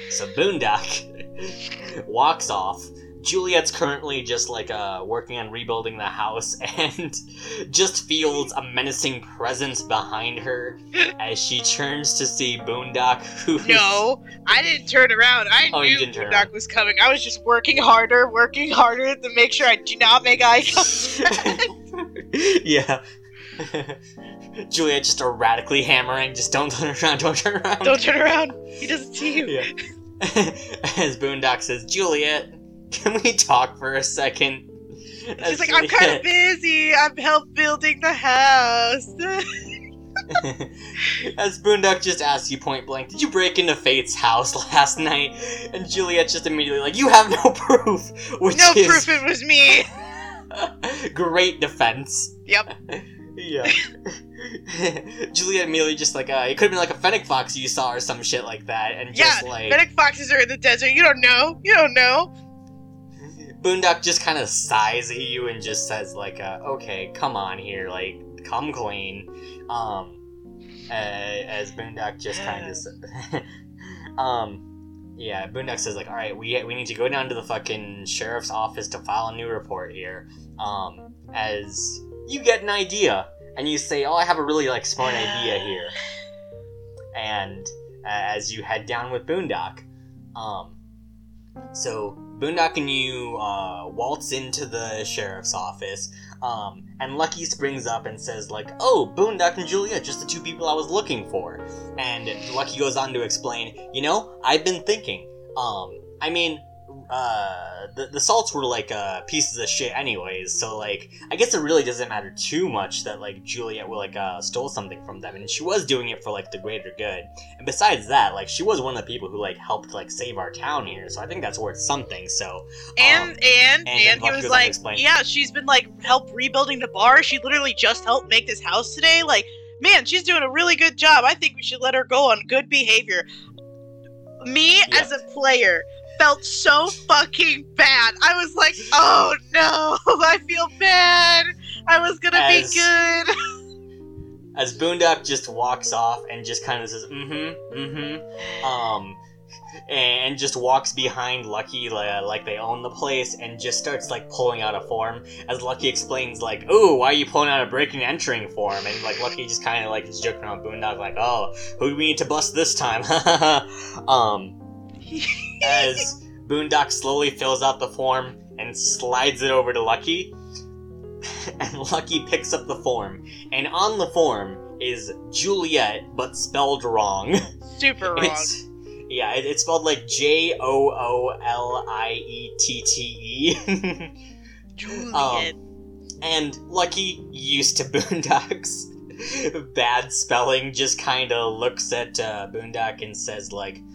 so Boondock walks off. Juliet's currently just like uh, working on rebuilding the house and just feels a menacing presence behind her as she turns to see Boondock, who
No, I didn't turn around. I
Oh,
knew Boondock
around.
was coming. I was just working harder, working harder to make sure I do not make eye contact.
yeah. Juliet just erratically hammering, just don't turn around, don't turn around.
Don't turn around. He doesn't see you.
Yeah. As Boondock says, Juliet, can we talk for a second?
She's like, I'm kind of busy. I'm help building the house.
As Boondock just asks you point blank, did you break into Faith's house last night? And Juliet just immediately like, you have no proof, which
no
is
proof it was me.
great defense.
Yep.
Yeah. Juliet immediately just like, uh, it could have been like a fennec fox you saw or some shit like that, and just
yeah,
like
Fennec foxes are in the desert. You don't know. You don't know.
Boondock just kind of sighs at you and just says like, uh, "Okay, come on here, like, come clean." Um, uh, as Boondock just kind of, um, yeah, Boondock says like, "All right, we we need to go down to the fucking sheriff's office to file a new report here." Um, as you get an idea and you say, "Oh, I have a really like smart idea here," and uh, as you head down with Boondock, um, so Boondock and you uh, waltz into the sheriff's office, um, and Lucky springs up and says, like, "Oh, Boondock and Juliet, just the two people I was looking for." And Lucky goes on to explain, "You know, I've been thinking. Um, I mean, uh, the the salts were like uh, pieces of shit, anyways. So like, I guess it really doesn't matter too much that like Juliet will like uh, stole something from them, and she was doing it for like the greater good. And besides that, like, she was one of the people who like helped like save our town here. So I think that's worth something. So
And
Um,
and
and
and,
then
he was
goes on to
like, yeah, she's been like help rebuilding the bar. She literally just helped make this house today. Like, man, she's doing a really good job. I think we should let her go on good behavior. Me
Yeah.
as a player felt so fucking bad. I was like, oh no, I feel bad. I was gonna
As-
be good.
as Boondock just walks off and just kind of says, "Mm-hmm, mm-hmm," um, and just walks behind Lucky like, like they own the place, and just starts like pulling out a form. As Lucky explains, like, "Ooh, why are you pulling out a breaking and entering form?" And like Lucky just kind of like is joking around Boondock, like, "Oh, who do we need to bust this time?" um, as Boondock slowly fills out the form and slides it over to Lucky. And Lucky picks up the form, and on the form is Juliet, but spelled wrong.
Super wrong.
It's yeah, it, it's spelled like J O O L I E T T E.
Juliet.
And Lucky, used to Boondocks bad spelling, just kind of looks at uh, Boondock and says like, "Hmm,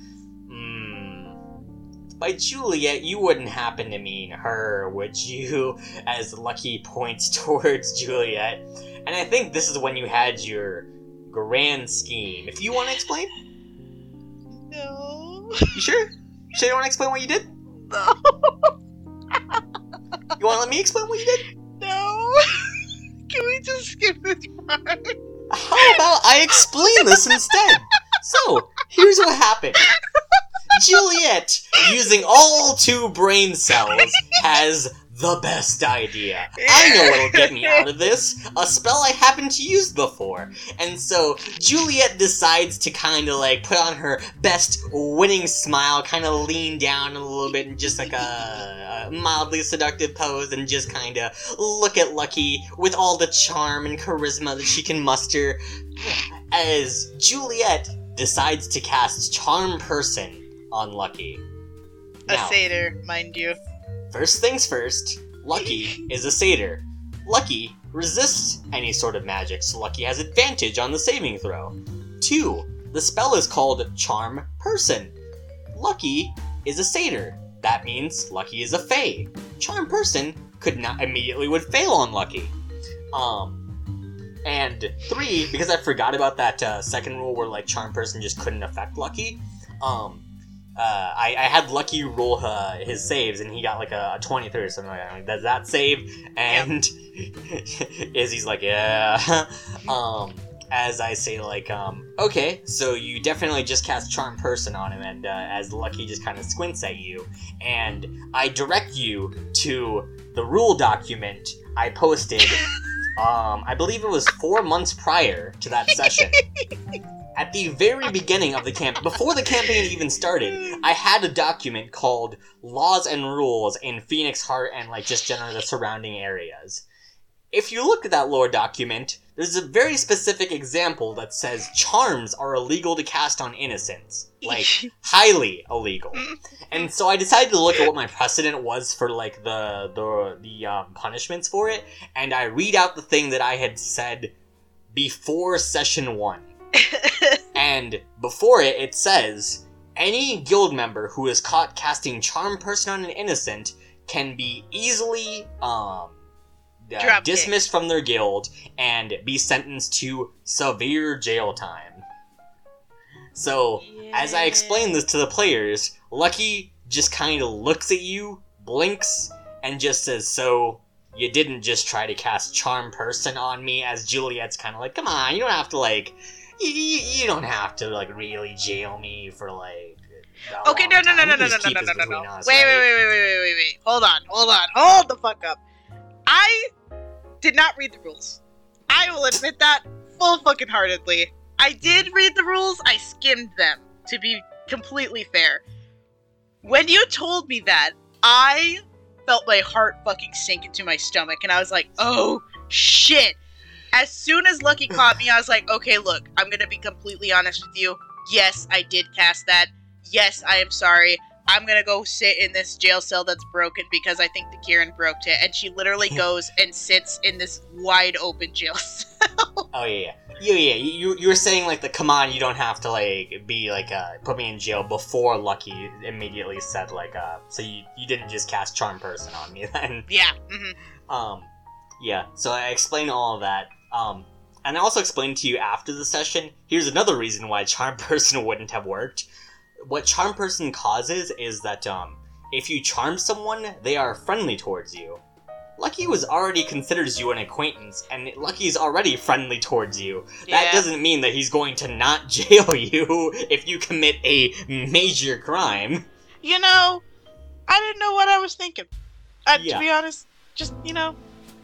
by Juliet, you wouldn't happen to mean her, would you?" As Lucky points towards Juliet, and I think this is when you had your grand scheme. If you want to explain,
no.
you sure? Sure, you want to explain what you did?
No.
You want to let me explain what you did?
No. Can we just skip this part?
How about I explain this instead? So, here's what happened. Juliet, using all two brain cells, has the best idea. I know what'll get me out of this. A spell I haven't used before. And so, Juliet decides to kind of like put on her best winning smile, kind of lean down a little bit and just like a, a mildly seductive pose and just kind of look at Lucky with all the charm and charisma that she can muster as Juliet decides to cast Charm Person on Lucky.
A
Now,
satyr, mind you.
First things first, Lucky is a satyr. Lucky resists any sort of magic, so Lucky has advantage on the saving throw. Two, the spell is called Charm Person. Lucky is a satyr. That means Lucky is a fae. Charm Person could not immediately would fail on Lucky. Um, and three, because I forgot about that uh, second rule where like Charm Person just couldn't affect Lucky. Um, uh, I, I had Lucky roll uh, his saves, and he got like a, a 23 or something like that. Like, Does that save? And Izzy's like, yeah. um, as I say, like, um, okay, so you definitely just cast Charm Person on him, and uh, as Lucky just kind of squints at you, and I direct you to the rule document I posted, um, I believe it was four months prior to that session. At the very beginning of the camp, before the campaign even started, I had a document called Laws and Rules in Phoenix Heart and, like, just generally the surrounding areas. If you look at that lore document, there's a very specific example that says charms are illegal to cast on innocents. Like, highly illegal. And so I decided to look at what my precedent was for, like, the, the, the um, punishments for it, and I read out the thing that I had said before session one. And before it, it says any guild member who is caught casting charm person on an innocent can be easily um, uh, dismissed from their guild and be sentenced to severe jail time. So, as I explain this to the players, Lucky just kind of looks at you, blinks, and just says, So, you didn't just try to cast Charm Person on me, as Juliet's kind of like, Come on, you don't have to, like, you, you don't have to, like, really jail me for, like.
Okay, no, no, no, no, no, no, no, no, no, no, no.
us,
Wait,
right?
wait, wait, wait, wait, wait, wait, wait. Hold on, hold on, hold the fuck up. I did not read the rules. I will admit that full fucking heartedly. I did read the rules. I skimmed them. To be completely fair, when you told me that, I felt my heart fucking sink into my stomach, and I was like, "Oh shit!" As soon as Lucky caught me, I was like, "Okay, look, I'm gonna be completely honest with you. Yes, I did cast that. Yes, I am sorry. I'm gonna go sit in this jail cell that's broken because I think the Ki-rin broke it. And she literally goes and sits in this wide open jail cell.
Oh yeah, yeah, yeah, yeah. You you were saying like the come on, you don't have to like be like uh put me in jail before Lucky immediately said like uh so you you didn't just cast charm person on me then
yeah. hmm
um yeah so I explained all of that um and I also explained to you after the session. Here's another reason why charm person wouldn't have worked. What charm person causes is that um if you charm someone, they are friendly towards you. Lucky was already considers you an acquaintance, and Lucky's already friendly towards you. That doesn't mean that he's going to not jail you if you commit a major crime.
You know, I didn't know what I was thinking. Uh,
Yeah.
To be honest, just you know.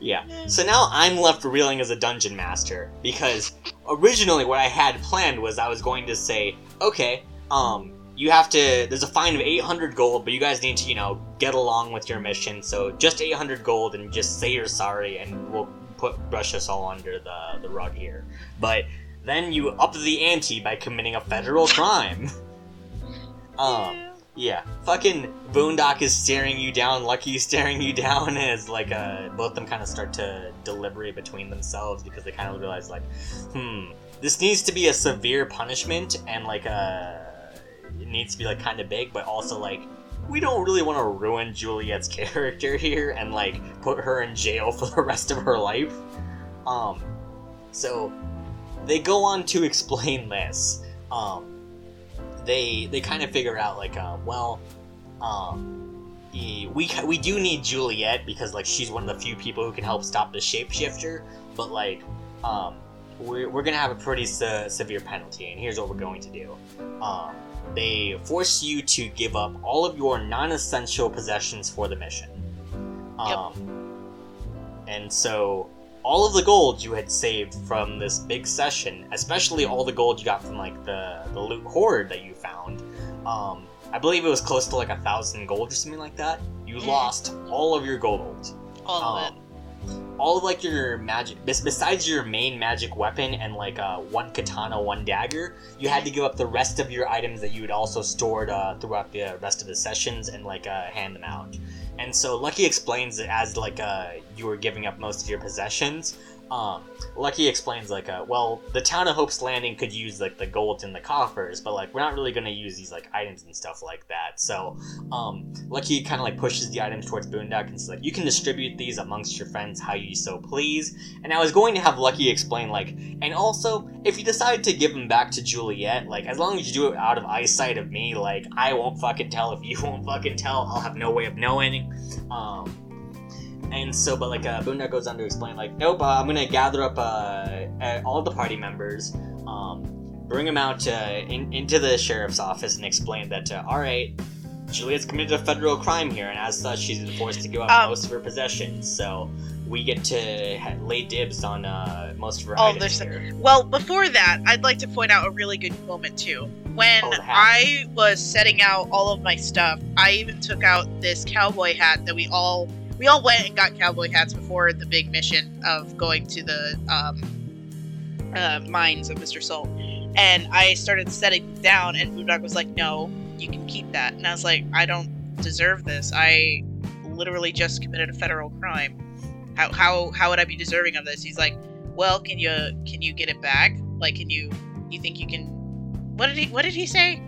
Yeah. So now I'm left reeling as a dungeon master because originally what I had planned was I was going to say, okay, um, you have to. There's a fine of 800 gold, but you guys need to, you know, get along with your mission. So just 800 gold and just say you're sorry, and we'll put brush us all under the the rug here. But then you up the ante by committing a federal crime. Um. Yeah, fucking Boondock is staring you down, Lucky's staring you down as like uh both them kind of start to deliberate between themselves because they kind of realize like, hmm, this needs to be a severe punishment and like uh it needs to be like kind of big, but also like we don't really want to ruin Juliet's character here and like put her in jail for the rest of her life. Um, so they go on to explain this. Um, they they kind of figure out like uh, well um we we do need Juliet because like she's one of the few people who can help stop the shapeshifter. But like um we're, we're gonna have a pretty se- severe penalty and here's what we're going to do. Um they force you to give up all of your non-essential possessions for the mission. Um and so all of the gold you had saved from this big session, especially all the gold you got from like the the loot hoard that you found, um, I believe it was close to like a thousand gold or something like that. You
Mhm.
lost all of your gold.
All of it.
Um, all of like your magic, besides your main magic weapon and like uh, one katana, one dagger, you had to give up the rest of your items that you had also stored uh, throughout the rest of the sessions and like uh, hand them out. And so Lucky explains it as like uh, you were giving up most of your possessions. Um, Lucky explains like, uh, well, the town of Hope's Landing could use like the gold in the coffers, but like we're not really gonna use these like items and stuff like that. So, um, Lucky kind of like pushes the items towards Boondock and says like, you can distribute these amongst your friends how you so please. And I was going to have Lucky explain like, and also if you decide to give them back to Juliet, like as long as you do it out of eyesight of me, like I won't fucking tell if you won't fucking tell. I'll have no way of knowing. Um, and so, but like uh, Boondock goes on to explain, like, nope, uh, I'm gonna gather up uh, all the party members, um, bring them out uh, in, into the sheriff's office and explain that, uh, all right, Juliet's committed a federal crime here, and as such, she's been forced to give up
Um,
most of her possessions. So we get to ha- lay dibs on uh, most of her
Oh,
items here.
Well, before that, I'd like to point out a really good moment too. When
Oh.
I was setting out all of my stuff, I even took out this cowboy hat that we all we all went and got cowboy hats before the big mission of going to the um, uh, mines of Mr. Salt. And I started setting them down, and Boondock was like, "No, you can keep that." And I was like, "I don't deserve this. I literally just committed a federal crime. How how how would I be deserving of this?" He's like, "Well, can you can you get it back? Like, can you you think you can?" What did he What did he say?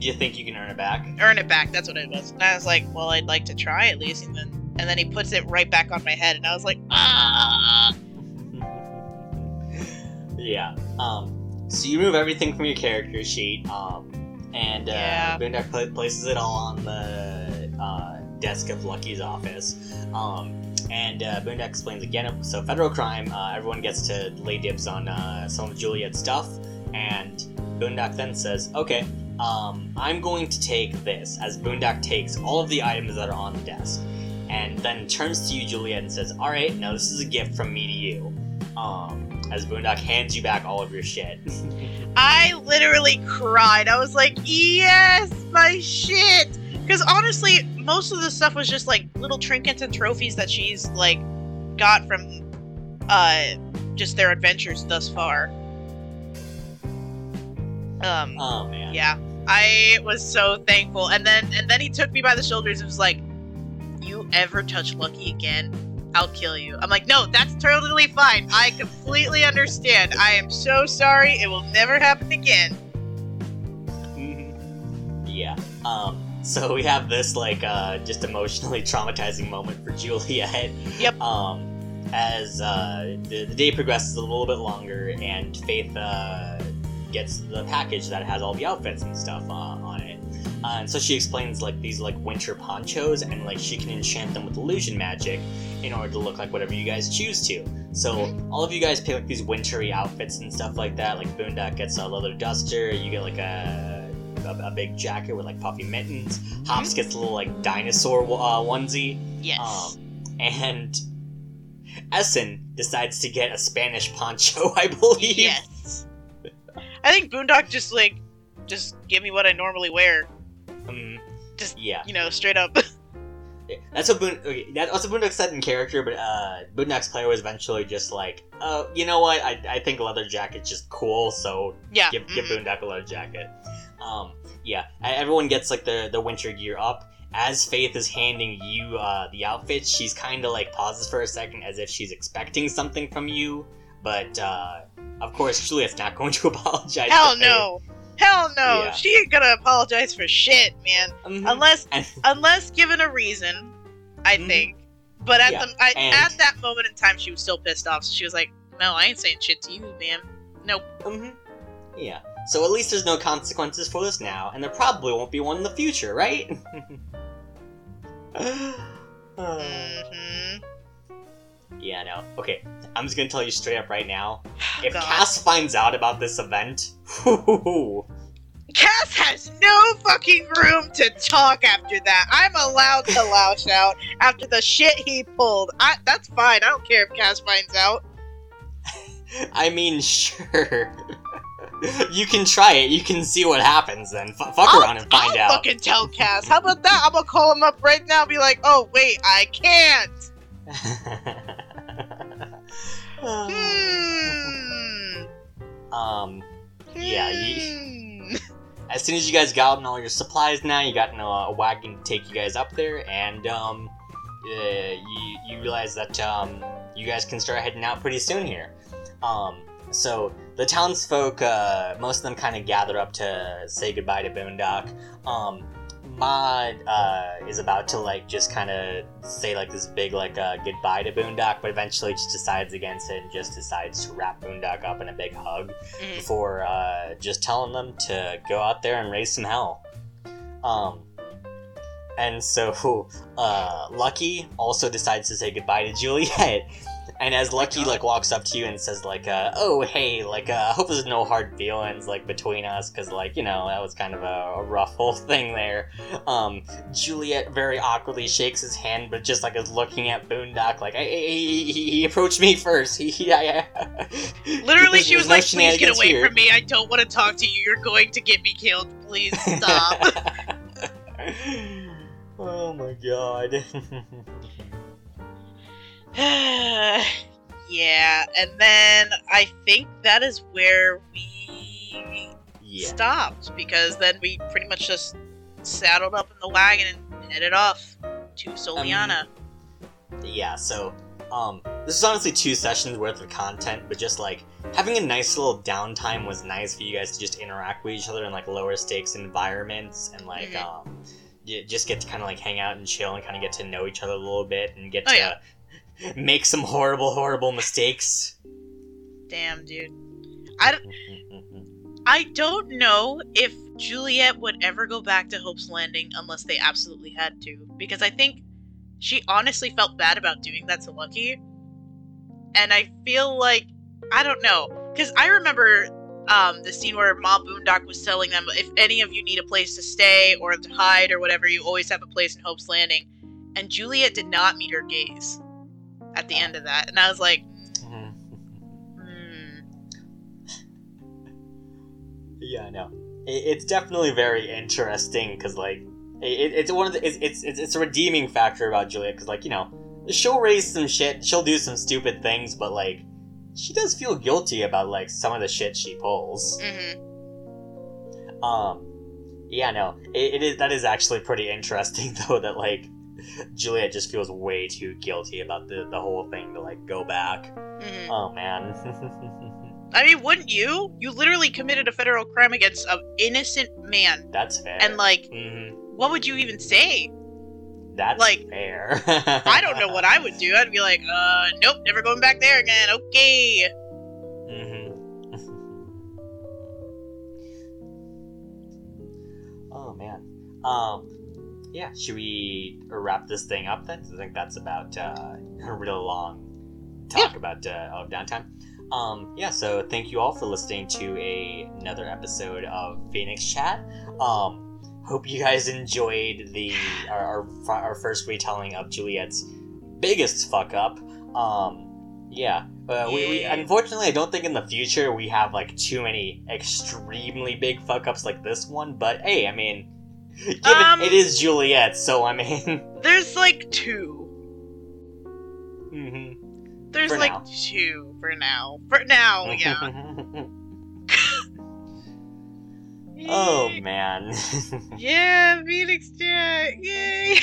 Do you think you can earn it back?
Earn it back. That's what it was. And I was like, "Well, I'd like to try at least." And then and then he puts it right back on my head, and I was like, "Ah."
yeah. Um. So you remove everything from your character sheet. Um. And uh,
Yeah.
Boondock pla- places it all on the uh, desk of Lucky's office. Um. And uh, Boondock explains again. So federal crime. Uh, everyone gets to lay dibs on uh, some of Juliet's stuff. And Boondock then says, "Okay, um, I'm going to take this." As Boondock takes all of the items that are on the desk, and then turns to you, Juliet, and says, "All right, now this is a gift from me to you." Um, as Boondock hands you back all of your shit.
I literally cried. I was like, yes, my shit. Because honestly, most of the stuff was just like little trinkets and trophies that she's like got from uh just their adventures thus far. Um,
oh man.
yeah, I was so thankful. And then and then he took me by the shoulders and was like, "You ever touch Lucky again?" I'll kill you. I'm like, no, that's totally fine. I completely understand. I am so sorry. It will never happen again.
yeah. Um. So we have this like uh, just emotionally traumatizing moment for Juliet.
Yep.
Um. As uh, the, the day progresses a little bit longer, and Faith uh, gets the package that has all the outfits and stuff uh, on it. Uh, and so she explains like these like winter ponchos, and like she can enchant them with illusion magic in order to look like whatever you guys choose to. So all of you guys pick like these wintry outfits and stuff like that. Like Boondock gets a leather duster. You get like a a, a big jacket with like puffy mittens. Hops gets a little like dinosaur uh, onesie.
Yes.
Um, and Essen decides to get a Spanish poncho, I believe.
yes. I think Boondock just like, just give me what I normally wear.
Um,
Just-
yeah.
You know, straight up.
That's what Boon. Okay, that's what Boondock said in character, but uh, Boondock's player was eventually just like, oh, you know what? I, I think leather jacket's just cool, so
yeah.
give, give
mhm.
Boondock a leather jacket. Um, yeah, everyone gets like the the winter gear up. As Faith is handing you uh, the outfits, she's kind of like pauses for a second as if she's expecting something from you. But uh, of course, Juliet's not going to apologize. to
Hell
Faith.
Hell no.
Yeah.
She ain't gonna apologize for shit, man.
Mhm.
Unless, unless given a reason, I
Mhm.
think. But at
Yeah,
the I, at that moment in time, she was still pissed off. So she was like, "No, I ain't saying shit to you, man. Nope."
hmm Yeah. So at least there's no consequences for this now, and there probably won't be one in the future, right? Uh,
hmm
yeah, no. Okay, I'm just gonna tell you straight up right now. If
God.
Cass finds out about this event,
Cass has no fucking room to talk after that. I'm allowed to lash out after the shit he pulled. I, that's fine. I don't care if Cass finds out.
I mean, sure. you can try it. You can see what happens. Then F- fuck
I'll,
around and find
I'll
out.
fucking tell Cass. How about that? I'm gonna call him up right now. And be like, "Oh wait, I can't." Hmm.
um. Yeah, you-
Hmm.
as soon as you guys got all your supplies now, you got in a, a wagon to take you guys up there, and um, uh, you you realize that um, you guys can start heading out pretty soon here. Um, so the townsfolk, uh, most of them kind of gather up to say goodbye to Boondock. Um, Maud uh, is about to like just kind of say like this big like uh, goodbye to Boondock, but eventually just decides against it and just decides to wrap Boondock up in a big hug
Mhm.
for uh, just telling them to go out there and raise some hell. Um, and so uh, Lucky also decides to say goodbye to Juliet, And as Lucky like walks up to you and says like, uh, "Oh hey, like uh, I hope there's no hard feelings like between us, cause like you know that was kind of a, a rough whole thing there." Um, Juliet very awkwardly shakes his hand, but just like is looking at Boondock like, "Hey, he, he, he approached me first. He, he I, I-
Literally, she was
no
like, "Please get away
here."
from me! I don't want to talk to you. You're going to get me killed. Please stop."
oh my god.
yeah, and then I think that is where we
yeah.
stopped because then we pretty much just saddled up in the wagon and headed off to Soliana.
Yeah, so um this is honestly two sessions worth of content, but just like having a nice little downtime was nice for you guys to just interact with each other in like lower stakes environments and like
Mhm.
um you just get to kind of like hang out and chill and kind of get to know each other a little bit and get
Oh,
to
yeah.
make some horrible horrible mistakes.
Damn, dude. I, don't, I don't know if Juliet would ever go back to Hope's Landing unless they absolutely had to. Because I think she honestly felt bad about doing that to Lucky. And I feel like, I don't know. Because I remember um, the scene where Mom Boondock was telling them if any of you need a place to stay or to hide or whatever, you always have a place in Hope's Landing. And Juliet did not meet her gaze at the end of that. And I was like, hmm.
Yeah, I know. It, it's definitely very interesting because, like, it, it's one of the it's, it's it's it's a redeeming factor about Juliet because, like, you know, she'll raise some shit, she'll do some stupid things, but like, she does feel guilty about like some of the shit she pulls.
hmm
Um, yeah, no, it, it is that is actually pretty interesting though that like Juliet just feels way too guilty about the the whole thing to like go back.
hmm
Oh man.
I mean, wouldn't you? You literally committed a federal crime against an innocent man.
That's fair.
And, like,
Mhm.
what would you even say?
that's
like,
fair.
I don't know what I would do. I'd be like, uh, nope, never going back there again. Okay.
hmm oh man. Um. Yeah. Should we wrap this thing up then? I think that's about uh, a real long talk about uh, of downtime. Um. Yeah. So thank you all for listening to a, another episode of Phoenix Chat. Um. Hope you guys enjoyed the our, our, our first retelling of Juliet's biggest fuck up. Um. Yeah. Uh, we, we unfortunately, I don't think in the future we have like too many extremely big fuck ups like this one. But hey, I mean,
Um,
it is Juliet, so I mean,
There's like two.
mhm.
There's
For
like
now.
two for now. For now, yeah.
oh man.
Yeah, Phoenix Chat. Yay.